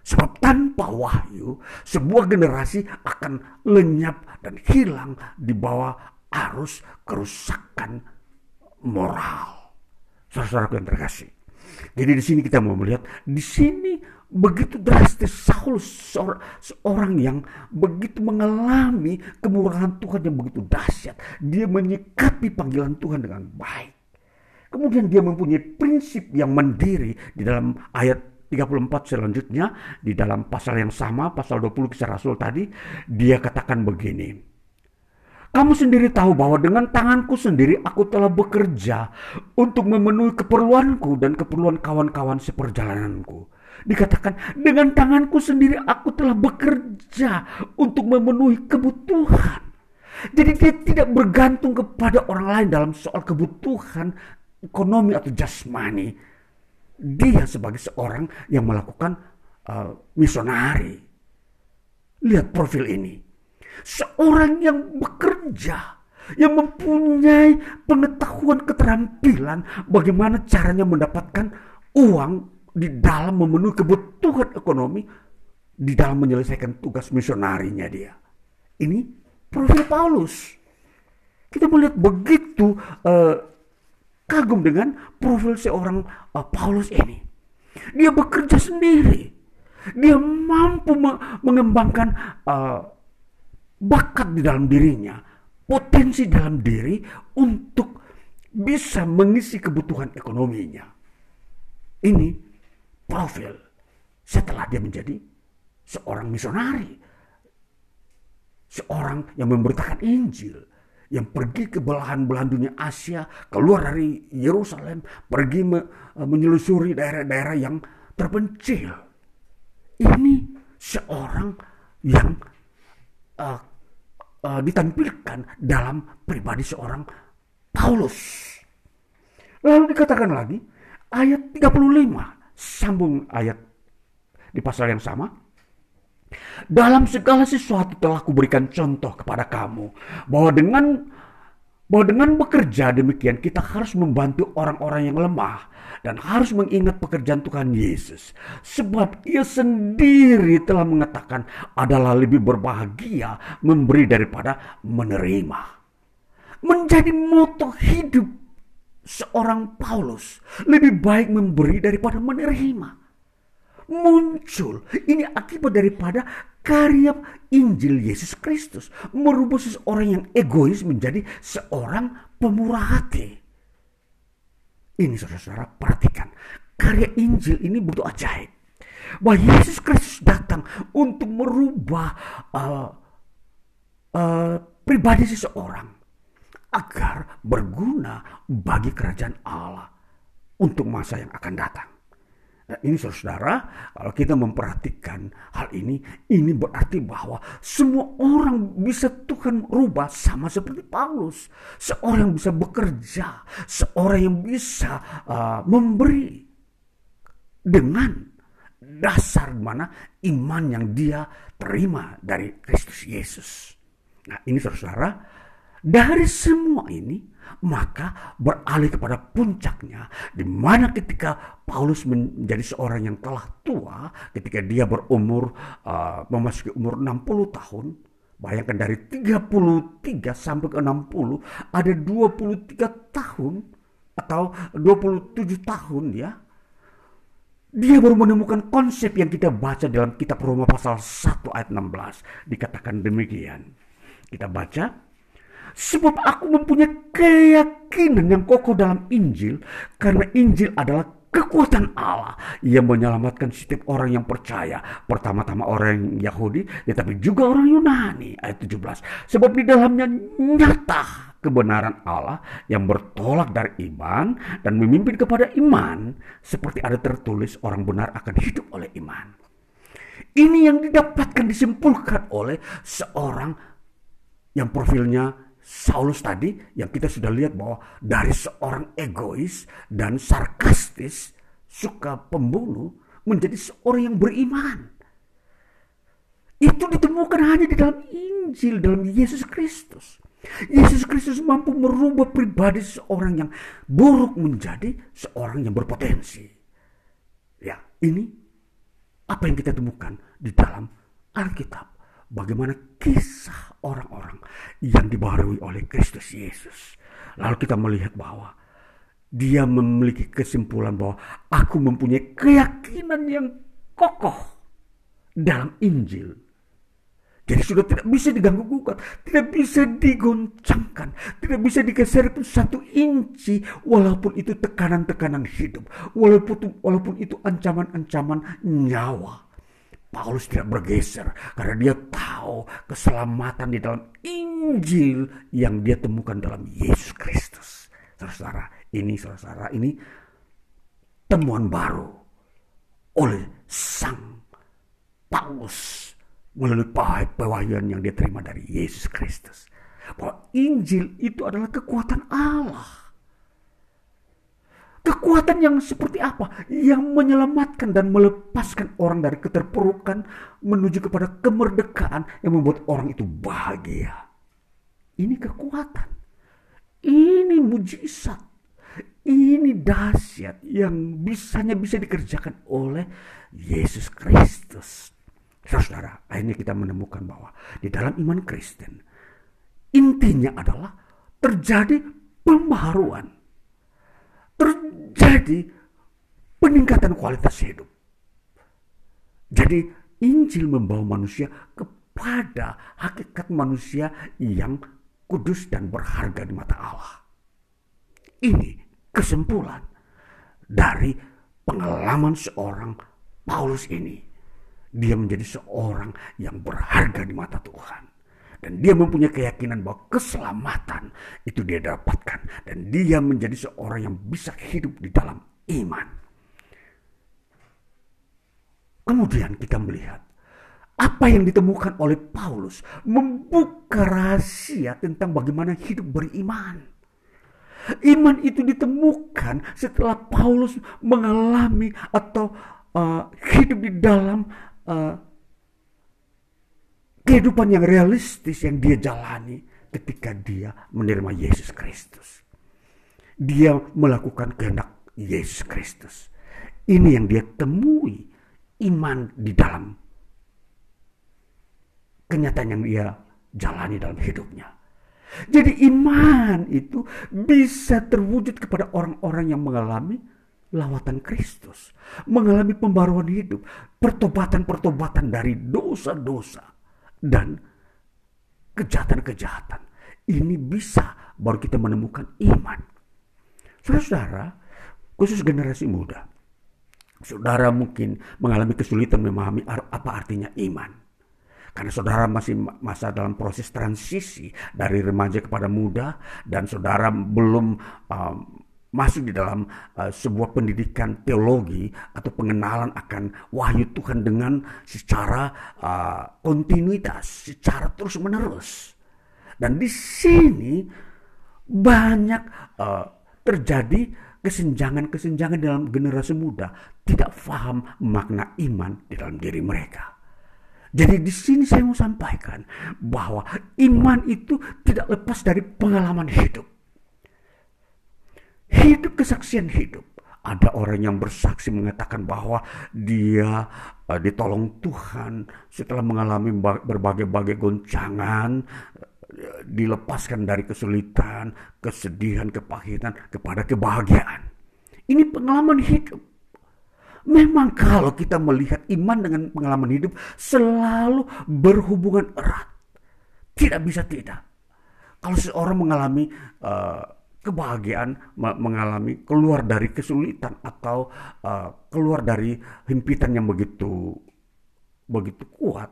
Sebab tanpa wahyu, sebuah generasi akan lenyap dan hilang di bawah arus kerusakan moral. Saudara-saudara yang terkasih. Jadi di sini kita mau melihat di sini begitu drastis Saul seorang yang begitu mengalami kemurahan Tuhan yang begitu dahsyat. Dia menyikapi panggilan Tuhan dengan baik. Kemudian dia mempunyai prinsip yang mandiri di dalam ayat 34 selanjutnya di dalam pasal yang sama pasal 20 kisah Rasul tadi dia katakan begini. Kamu sendiri tahu bahwa dengan tanganku sendiri aku telah bekerja untuk memenuhi keperluanku dan keperluan kawan-kawan seperjalananku Dikatakan, dengan tanganku sendiri aku telah bekerja untuk memenuhi kebutuhan. Jadi dia tidak bergantung kepada orang lain dalam soal kebutuhan ekonomi atau jasmani. Dia sebagai seorang yang melakukan uh, misionari. Lihat profil ini. Seorang yang bekerja, yang mempunyai pengetahuan keterampilan bagaimana caranya mendapatkan uang di dalam memenuhi kebutuhan ekonomi, di dalam menyelesaikan tugas misionarinya dia. Ini profil Paulus. Kita melihat begitu uh, kagum dengan profil seorang uh, Paulus ini. Dia bekerja sendiri. Dia mampu me mengembangkan uh, bakat di dalam dirinya, potensi dalam diri untuk bisa mengisi kebutuhan ekonominya. Ini profil setelah dia menjadi seorang misionari. Seorang yang memberitakan Injil. Yang pergi ke belahan-belahan dunia Asia, keluar dari Yerusalem, pergi me, eh, menyelusuri daerah-daerah yang terpencil. Ini seorang yang uh, uh, ditampilkan dalam pribadi seorang Paulus. Lalu dikatakan lagi, ayat 35 sambung ayat di pasal yang sama. Dalam segala sesuatu telah kuberikan contoh kepada kamu bahwa dengan bahwa dengan bekerja demikian kita harus membantu orang-orang yang lemah dan harus mengingat pekerjaan Tuhan Yesus sebab ia sendiri telah mengatakan adalah lebih berbahagia memberi daripada menerima menjadi moto hidup seorang Paulus lebih baik memberi daripada menerima. Muncul ini akibat daripada karya Injil Yesus Kristus merubah seseorang yang egois menjadi seorang pemurah hati. Ini saudara-saudara perhatikan karya Injil ini begitu ajaib. bahwa Yesus Kristus datang untuk merubah uh, uh, pribadi seseorang agar berguna bagi kerajaan Allah untuk masa yang akan datang. Nah, ini saudara, kalau kita memperhatikan hal ini, ini berarti bahwa semua orang bisa Tuhan rubah sama seperti Paulus. Seorang yang bisa bekerja, seorang yang bisa uh, memberi dengan dasar mana iman yang dia terima dari Kristus Yesus. Nah ini saudara, dari semua ini maka beralih kepada puncaknya di mana ketika Paulus menjadi seorang yang telah tua ketika dia berumur uh, memasuki umur 60 tahun bayangkan dari 33 sampai ke 60 ada 23 tahun atau 27 tahun ya. Dia baru menemukan konsep yang kita baca dalam kitab Roma pasal 1 ayat 16 dikatakan demikian. Kita baca Sebab aku mempunyai keyakinan yang kokoh dalam Injil. Karena Injil adalah kekuatan Allah yang menyelamatkan setiap orang yang percaya. Pertama-tama orang Yahudi, tetapi juga orang Yunani. Ayat 17. Sebab di dalamnya nyata kebenaran Allah yang bertolak dari iman dan memimpin kepada iman. Seperti ada tertulis orang benar akan hidup oleh iman. Ini yang didapatkan disimpulkan oleh seorang yang profilnya Saulus tadi yang kita sudah lihat bahwa dari seorang egois dan sarkastis, suka pembunuh, menjadi seorang yang beriman. Itu ditemukan hanya di dalam Injil, dalam Yesus Kristus. Yesus Kristus mampu merubah pribadi seorang yang buruk menjadi seorang yang berpotensi. Ya, ini apa yang kita temukan di dalam Alkitab bagaimana kisah orang-orang yang dibaharui oleh Kristus Yesus. Lalu kita melihat bahwa dia memiliki kesimpulan bahwa aku mempunyai keyakinan yang kokoh dalam Injil. Jadi sudah tidak bisa diganggu gugat, tidak bisa digoncangkan, tidak bisa digeser pun satu inci, walaupun itu tekanan-tekanan hidup, walaupun walaupun itu ancaman-ancaman nyawa. Paulus tidak bergeser karena dia tahu keselamatan di dalam Injil yang dia temukan dalam Yesus Kristus. Saudara, ini saudara, ini temuan baru oleh sang Paulus melalui pewahyuan yang dia terima dari Yesus Kristus. Bahwa Injil itu adalah kekuatan Allah Kekuatan yang seperti apa? Yang menyelamatkan dan melepaskan orang dari keterpurukan menuju kepada kemerdekaan yang membuat orang itu bahagia. Ini kekuatan. Ini mujizat. Ini dahsyat yang bisanya bisa dikerjakan oleh Yesus Kristus. Saudara, akhirnya kita menemukan bahwa di dalam iman Kristen intinya adalah terjadi pembaharuan terjadi peningkatan kualitas hidup. Jadi Injil membawa manusia kepada hakikat manusia yang kudus dan berharga di mata Allah. Ini kesimpulan dari pengalaman seorang Paulus ini. Dia menjadi seorang yang berharga di mata Tuhan. Dan dia mempunyai keyakinan bahwa keselamatan itu dia dapatkan. Dan dia menjadi seorang yang bisa hidup di dalam iman. Kemudian kita melihat apa yang ditemukan oleh Paulus membuka rahasia tentang bagaimana hidup beriman. Iman itu ditemukan setelah Paulus mengalami atau uh, hidup di dalam uh, kehidupan yang realistis yang dia jalani ketika dia menerima Yesus Kristus. Dia melakukan kehendak Yesus Kristus. Ini yang dia temui iman di dalam kenyataan yang dia jalani dalam hidupnya. Jadi iman itu bisa terwujud kepada orang-orang yang mengalami lawatan Kristus, mengalami pembaruan hidup, pertobatan-pertobatan dari dosa-dosa dan kejahatan-kejahatan. Ini bisa baru kita menemukan iman. Saudara-saudara, khusus generasi muda, saudara mungkin mengalami kesulitan memahami apa artinya iman. Karena saudara masih masa dalam proses transisi dari remaja kepada muda dan saudara belum um, masuk di dalam uh, sebuah pendidikan teologi atau pengenalan akan wahyu Tuhan dengan secara uh, kontinuitas, secara terus menerus. Dan di sini banyak uh, terjadi kesenjangan-kesenjangan dalam generasi muda tidak paham makna iman di dalam diri mereka. Jadi di sini saya mau sampaikan bahwa iman itu tidak lepas dari pengalaman hidup. Hidup kesaksian hidup. Ada orang yang bersaksi mengatakan bahwa dia uh, ditolong Tuhan setelah mengalami berbagai-bagai goncangan, dilepaskan dari kesulitan, kesedihan, kepahitan kepada kebahagiaan. Ini pengalaman hidup. Memang kalau kita melihat iman dengan pengalaman hidup selalu berhubungan erat. Tidak bisa tidak. Kalau seorang mengalami uh, kebahagiaan, mengalami keluar dari kesulitan atau uh, keluar dari himpitan yang begitu begitu kuat,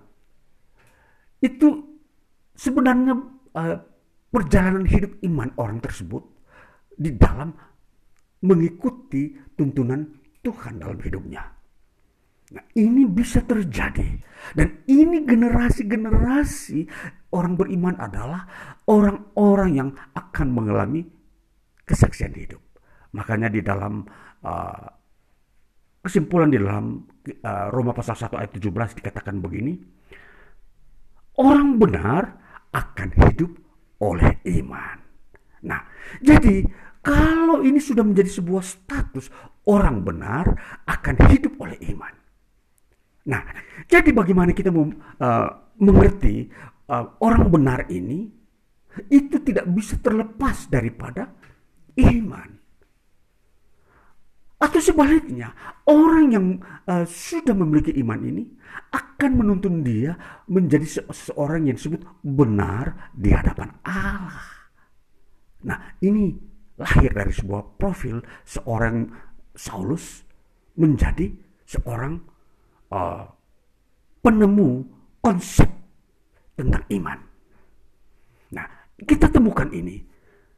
itu sebenarnya uh, perjalanan hidup iman orang tersebut di dalam mengikuti tuntunan Tuhan dalam hidupnya. Nah, ini bisa terjadi dan ini generasi-generasi orang beriman adalah orang-orang yang akan mengalami kesaksian hidup. Makanya di dalam uh, kesimpulan di dalam uh, Roma pasal 1 ayat 17 dikatakan begini. Orang benar akan hidup oleh iman. Nah, jadi kalau ini sudah menjadi sebuah status orang benar akan hidup oleh iman. Nah, jadi bagaimana kita uh, mengerti uh, orang benar ini itu tidak bisa terlepas daripada iman. Atau sebaliknya, orang yang uh, sudah memiliki iman ini akan menuntun dia menjadi seseorang yang disebut benar di hadapan Allah. Nah, ini lahir dari sebuah profil seorang Saulus menjadi seorang uh, penemu konsep tentang iman. Nah, kita temukan ini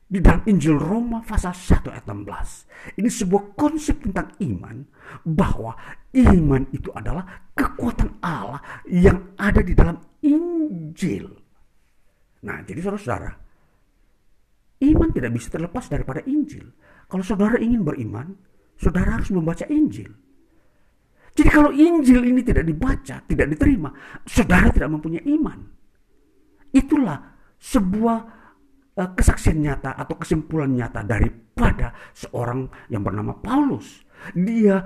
di dalam Injil Roma pasal 1 ayat 16. Ini sebuah konsep tentang iman bahwa iman itu adalah kekuatan Allah yang ada di dalam Injil. Nah, jadi saudara-saudara, iman tidak bisa terlepas daripada Injil. Kalau saudara ingin beriman, saudara harus membaca Injil. Jadi kalau Injil ini tidak dibaca, tidak diterima, saudara tidak mempunyai iman. Itulah sebuah kesaksian nyata atau kesimpulan nyata daripada seorang yang bernama Paulus. Dia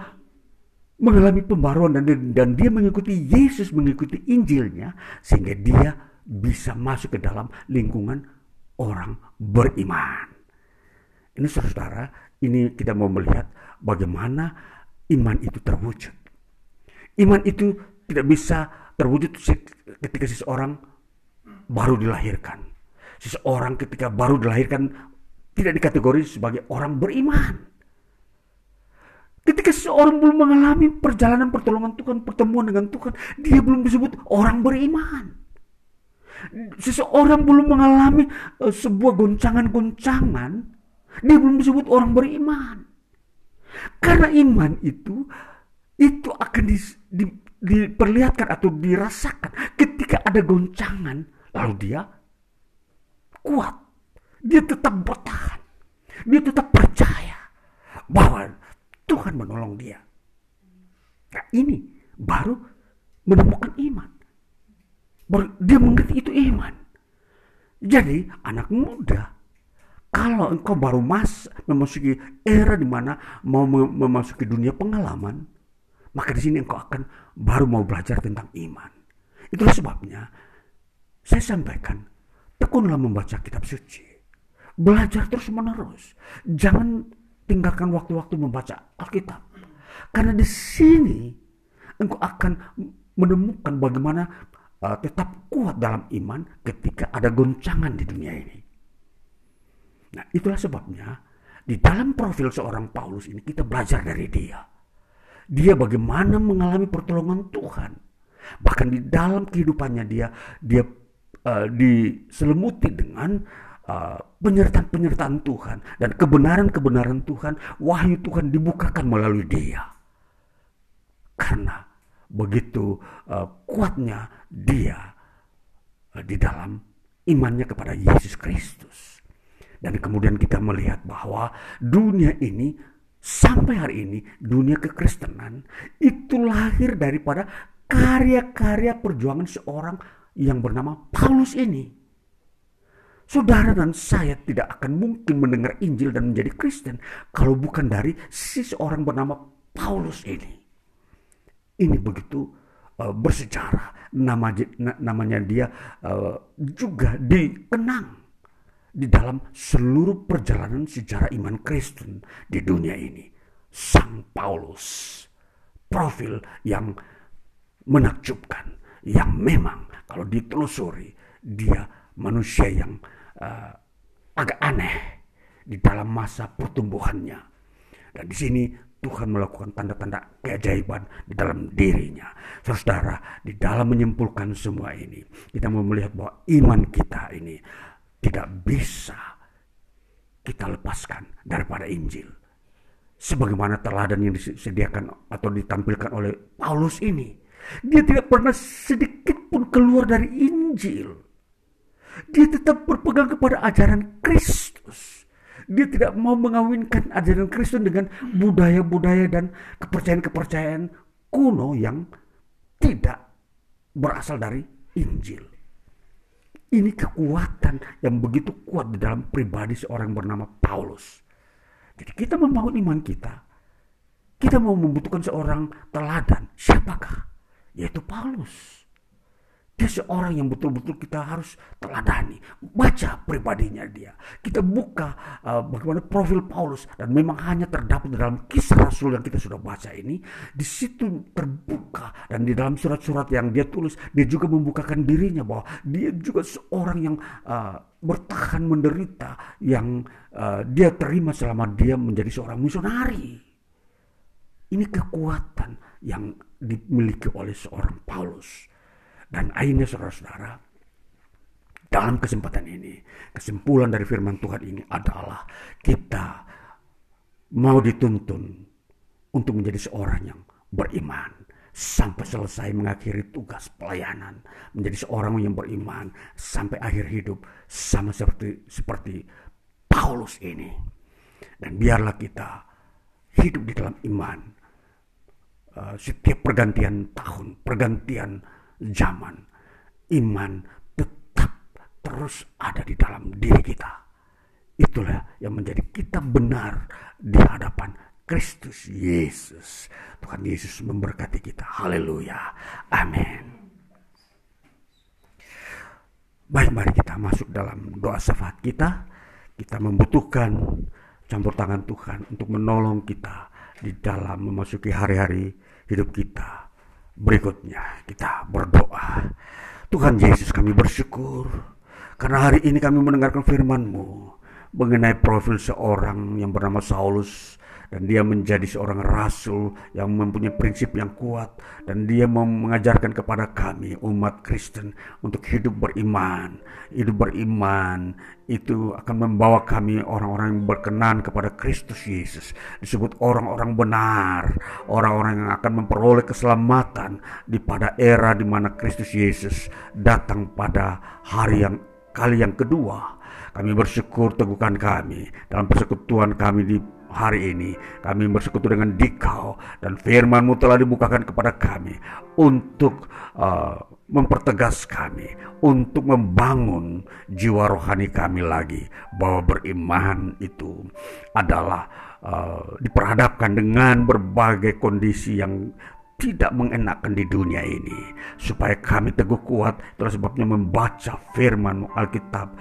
mengalami pembaruan dan, dan dia mengikuti Yesus, mengikuti Injilnya sehingga dia bisa masuk ke dalam lingkungan orang beriman. Ini saudara, ini kita mau melihat bagaimana iman itu terwujud. Iman itu tidak bisa terwujud ketika seseorang baru dilahirkan seseorang ketika baru dilahirkan tidak dikategori sebagai orang beriman. Ketika seseorang belum mengalami perjalanan pertolongan Tuhan, pertemuan dengan Tuhan, dia belum disebut orang beriman. Seseorang belum mengalami uh, sebuah goncangan-goncangan, dia belum disebut orang beriman. Karena iman itu itu akan di, di, diperlihatkan atau dirasakan ketika ada goncangan, lalu dia kuat. Dia tetap bertahan. Dia tetap percaya bahwa Tuhan menolong dia. Nah ini baru menemukan iman. Baru dia mengerti itu iman. Jadi anak muda, kalau engkau baru mas memasuki era di mana mau memasuki dunia pengalaman, maka di sini engkau akan baru mau belajar tentang iman. Itulah sebabnya saya sampaikan Tekunlah membaca kitab suci. Belajar terus menerus. Jangan tinggalkan waktu-waktu membaca Alkitab. Karena di sini engkau akan menemukan bagaimana uh, tetap kuat dalam iman ketika ada goncangan di dunia ini. Nah, itulah sebabnya di dalam profil seorang Paulus ini kita belajar dari dia. dia bagaimana mengalami pertolongan Tuhan. Bahkan di dalam kehidupannya dia dia uh, diselimuti dengan uh, penyertaan-penyertaan Tuhan dan kebenaran-kebenaran Tuhan, wahyu Tuhan dibukakan melalui dia. Karena begitu uh, kuatnya dia uh, di dalam imannya kepada Yesus Kristus. Dan kemudian kita melihat bahwa dunia ini sampai hari ini dunia kekristenan itu lahir daripada karya-karya perjuangan seorang yang bernama Paulus ini. Saudara dan saya tidak akan mungkin mendengar Injil dan menjadi Kristen kalau bukan dari seseorang bernama Paulus ini. Ini begitu uh, bersejarah. Nama, namanya dia uh, juga dikenang di dalam seluruh perjalanan sejarah iman Kristen di dunia ini. Sang Paulus, profil yang menakjubkan, yang memang kalau ditelusuri dia manusia yang uh, agak aneh di dalam masa pertumbuhannya. Dan di sini Tuhan melakukan tanda-tanda keajaiban di dalam dirinya. Saudara, di dalam menyimpulkan semua ini, kita mau melihat bahwa iman kita ini tidak bisa kita lepaskan daripada Injil. Sebagaimana teladan yang disediakan atau ditampilkan oleh Paulus ini. Dia tidak pernah sedikit pun keluar dari Injil. Dia tetap berpegang kepada ajaran Kristus. Dia tidak mau mengawinkan ajaran Kristus dengan budaya-budaya dan kepercayaan-kepercayaan kuno yang tidak berasal dari Injil. Ini kekuatan yang begitu kuat di dalam pribadi seorang bernama Paulus. Jadi kita membangun iman kita. Kita mau membutuhkan seorang teladan. Siapakah? Yaitu Paulus. Dia seorang yang betul-betul kita harus teladani. Baca pribadinya dia. Kita buka uh, bagaimana profil Paulus. Dan memang hanya terdapat dalam kisah Rasul yang kita sudah baca ini. Di situ terbuka. Dan di dalam surat-surat yang dia tulis. Dia juga membukakan dirinya bahwa dia juga seorang yang uh, bertahan menderita. Yang uh, dia terima selama dia menjadi seorang misionari. Ini kekuatan yang dimiliki oleh seorang Paulus dan akhirnya saudara-saudara, dalam kesempatan ini, kesimpulan dari firman Tuhan ini adalah kita mau dituntun untuk menjadi seorang yang beriman sampai selesai mengakhiri tugas pelayanan. Menjadi seorang yang beriman sampai akhir hidup sama seperti seperti Paulus ini. Dan biarlah kita hidup di dalam iman uh, setiap pergantian tahun pergantian zaman, iman tetap terus ada di dalam diri kita. Itulah yang menjadi kita benar di hadapan Kristus Yesus. Tuhan Yesus memberkati kita. Haleluya. Amin. Baik, mari kita masuk dalam doa syafaat kita. Kita membutuhkan campur tangan Tuhan untuk menolong kita di dalam memasuki hari-hari hidup kita Berikutnya kita berdoa. Tuhan Yesus kami bersyukur karena hari ini kami mendengarkan firman-Mu mengenai profil seorang yang bernama Saulus dan dia menjadi seorang rasul yang mempunyai prinsip yang kuat dan dia mengajarkan kepada kami umat Kristen untuk hidup beriman. Hidup beriman itu akan membawa kami orang-orang yang berkenan kepada Kristus Yesus. Disebut orang-orang benar, orang-orang yang akan memperoleh keselamatan di pada era di mana Kristus Yesus datang pada hari yang kali yang kedua. Kami bersyukur teguhkan kami dalam persekutuan kami di hari ini kami bersekutu dengan dikau dan firmanmu telah dibukakan kepada kami untuk uh, mempertegas kami untuk membangun jiwa rohani kami lagi bahwa beriman itu adalah uh, diperhadapkan dengan berbagai kondisi yang tidak mengenakan di dunia ini. Supaya kami teguh kuat itulah sebabnya membaca firman Alkitab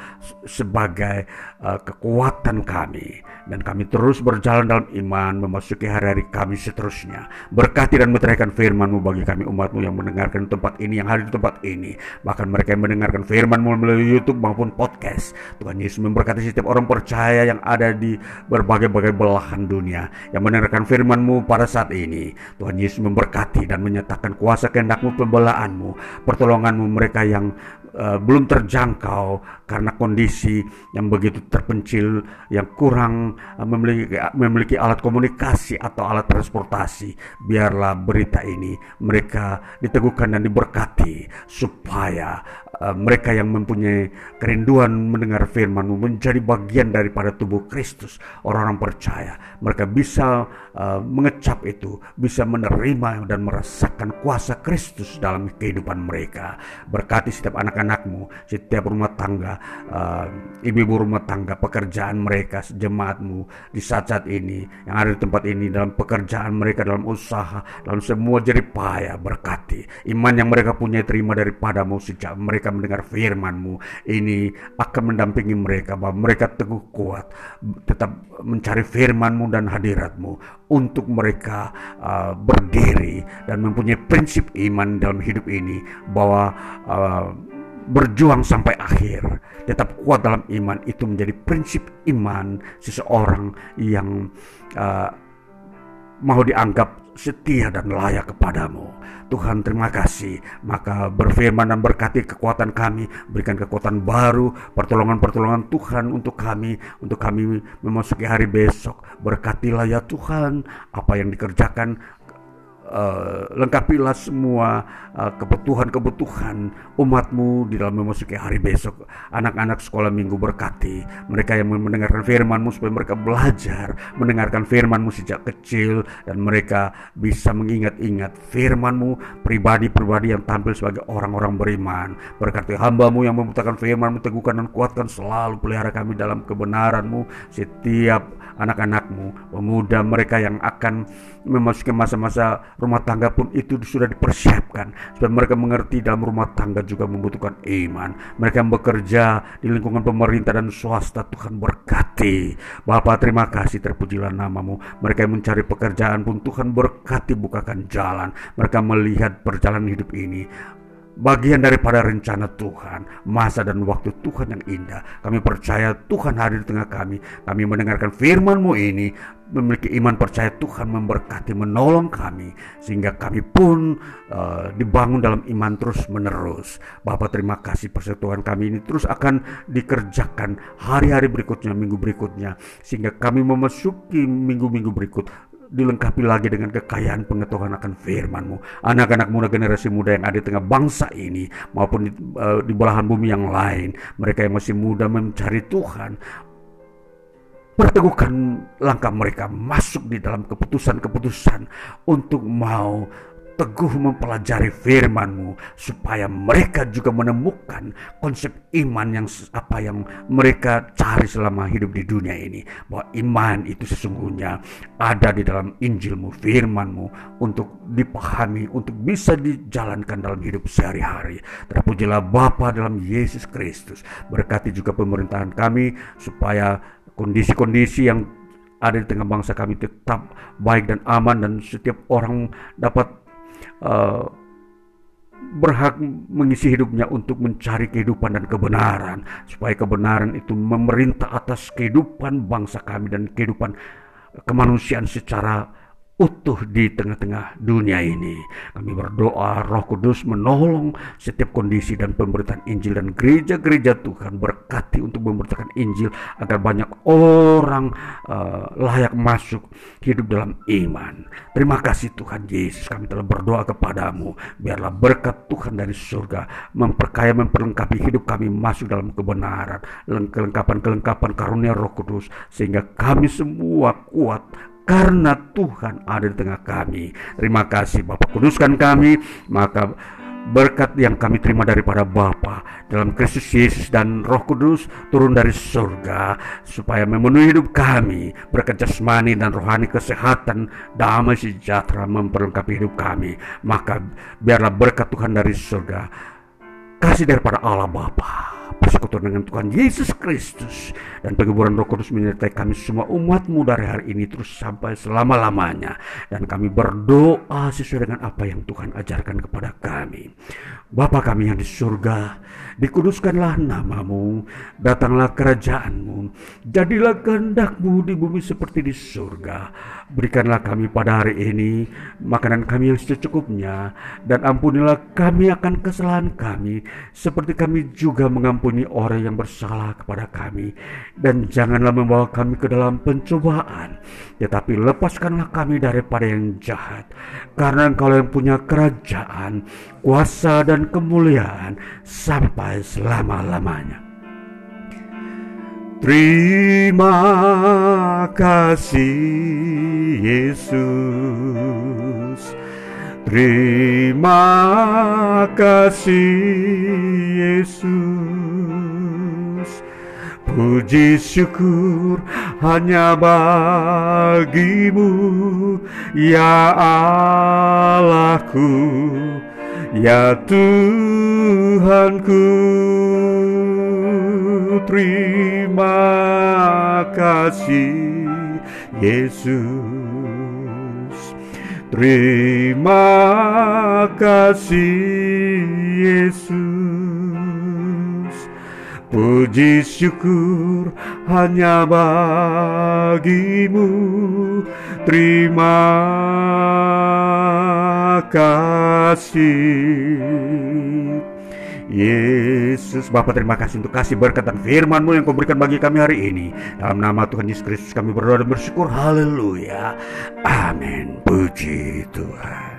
sebagai uh, kekuatan kami. Dan kami terus berjalan dalam iman memasuki hari-hari kami seterusnya. Berkati dan meteraikan firman-Mu bagi kami umat-Mu yang mendengarkan tempat ini yang hadir di tempat ini. Bahkan mereka yang mendengarkan firman-Mu melalui YouTube maupun podcast. Tuhan Yesus memberkati setiap orang percaya yang ada di berbagai-bagai belahan dunia yang mendengarkan firman-Mu pada saat ini. Tuhan Yesus memberkati dan menyatakan kuasa kehendak-Mu pembelaanmu pertolonganmu mereka yang uh, belum terjangkau karena kondisi yang begitu terpencil yang kurang uh, memiliki memiliki alat komunikasi atau alat transportasi. Biarlah berita ini mereka diteguhkan dan diberkati supaya uh, mereka yang mempunyai kerinduan mendengar firman menjadi bagian daripada tubuh Kristus orang-orang percaya mereka bisa uh, mengecap itu bisa menerima dan merasakan kuasa Kristus dalam kehidupan mereka berkati setiap anak anak-anakmu, setiap rumah tangga, uh, ibu-ibu rumah tangga, pekerjaan mereka, jemaatmu di saat-saat ini, yang ada di tempat ini, dalam pekerjaan mereka, dalam usaha, dalam semua jeripaya berkati. Iman yang mereka punya terima daripadamu sejak mereka mendengar firmanmu. Ini akan mendampingi mereka, bahwa mereka teguh kuat, tetap mencari firmanmu dan hadiratmu untuk mereka uh, berdiri dan mempunyai prinsip iman dalam hidup ini bahwa uh, berjuang sampai akhir, tetap kuat dalam iman itu menjadi prinsip iman seseorang yang uh, mau dianggap setia dan layak kepadamu. Tuhan terima kasih. Maka berfirman dan berkati kekuatan kami. Berikan kekuatan baru Pertolongan-pertolongan Tuhan untuk kami. Untuk kami memasuki hari besok. Berkatilah ya Tuhan Apa yang dikerjakan uh, lengkapilah semua uh, kebutuhan-kebutuhan umatmu di dalam memasuki hari besok. Anak-anak sekolah minggu berkati mereka yang mendengarkan firmanmu supaya mereka belajar mendengarkan firmanmu sejak kecil dan mereka bisa mengingat-ingat firmanmu pribadi-pribadi yang tampil sebagai orang-orang beriman. Berkati hambamu yang membutuhkan firmanmu teguhkan dan kuatkan selalu pelihara kami dalam kebenaranmu setiap anak-anakmu, pemuda mereka yang akan memasuki masa-masa rumah tangga pun itu sudah dipersiapkan supaya mereka mengerti dalam rumah tangga juga membutuhkan iman. Mereka yang bekerja di lingkungan pemerintah dan swasta Tuhan berkati. Bapak terima kasih terpujilah namamu. Mereka yang mencari pekerjaan pun Tuhan berkati bukakan jalan. Mereka melihat perjalanan hidup ini bagian daripada rencana Tuhan, masa dan waktu Tuhan yang indah. Kami percaya Tuhan hadir di tengah kami. Kami mendengarkan firman-Mu ini, memiliki iman percaya Tuhan memberkati, menolong kami sehingga kami pun uh, dibangun dalam iman terus menerus. Bapak terima kasih persekutuan kami ini terus akan dikerjakan hari-hari berikutnya, minggu berikutnya sehingga kami memasuki minggu-minggu berikut dilengkapi lagi dengan kekayaan pengetahuan akan firman-Mu. Anak-anak muda generasi muda yang ada di tengah bangsa ini maupun di, uh, di belahan bumi yang lain, mereka yang masih muda mencari Tuhan, perteguhkan langkah mereka masuk di dalam keputusan-keputusan untuk mau teguh mempelajari firman-Mu supaya mereka juga menemukan konsep iman yang apa yang mereka cari selama hidup di dunia ini bahwa iman itu sesungguhnya ada di dalam Injil-Mu, firman-Mu untuk dipahami, untuk bisa dijalankan dalam hidup sehari-hari. Terpujilah Bapa dalam Yesus Kristus. Berkati juga pemerintahan kami supaya kondisi-kondisi yang ada di tengah bangsa kami tetap baik dan aman dan setiap orang dapat uh, berhak mengisi hidupnya untuk mencari kehidupan dan kebenaran supaya kebenaran itu memerintah atas kehidupan bangsa kami dan kehidupan kemanusiaan secara utuh di tengah-tengah dunia ini. Kami berdoa Roh Kudus menolong setiap kondisi dan pemberitaan Injil dan gereja-gereja Tuhan berkati untuk memberitakan Injil agar banyak orang uh, layak masuk hidup dalam iman. Terima kasih Tuhan Yesus kami telah berdoa kepadamu biarlah berkat Tuhan dari surga memperkaya memperlengkapi hidup kami masuk dalam kebenaran kelengkapan-kelengkapan karunia Roh Kudus sehingga kami semua kuat karena Tuhan ada di tengah kami. Terima kasih Bapak kuduskan kami, maka berkat yang kami terima daripada Bapa dalam Kristus Yesus dan Roh Kudus turun dari surga supaya memenuhi hidup kami berkat jasmani dan rohani kesehatan damai sejahtera memperlengkapi hidup kami. Maka biarlah berkat Tuhan dari surga kasih daripada Allah Bapa persekutuan dengan Tuhan Yesus Kristus. Dan penghiburan Roh Kudus menyertai kami semua umatmu dari hari ini terus sampai selama-lamanya. Dan kami berdoa sesuai dengan apa yang Tuhan ajarkan kepada kami. Bapa kami yang di surga dikuduskanlah namamu datanglah kerajaanmu jadilah kehendakmu di bumi seperti di surga Berikanlah kami pada hari ini makanan kami yang secukupnya dan ampunilah kami akan kesalahan kami seperti kami juga mengampuni orang yang bersalah kepada kami. Dan janganlah membawa kami ke dalam pencobaan tetapi lepaskanlah kami daripada yang jahat. Karena engkau yang punya kerajaan kuasa dan kemuliaan sampai selama-lamanya Terima kasih Yesus. Terima kasih Yesus. Puji syukur hanya bagimu Ya Allahku Ya Tuhanku terima kasih Yesus. Terima kasih Yesus Puji syukur hanya bagimu. Terima kasih. Yesus Bapak terima kasih untuk kasih berkat dan firman-Mu yang kau berikan bagi kami hari ini. Dalam nama Tuhan Yesus Kristus kami berdoa dan bersyukur. Haleluya. Amin. Puji Tuhan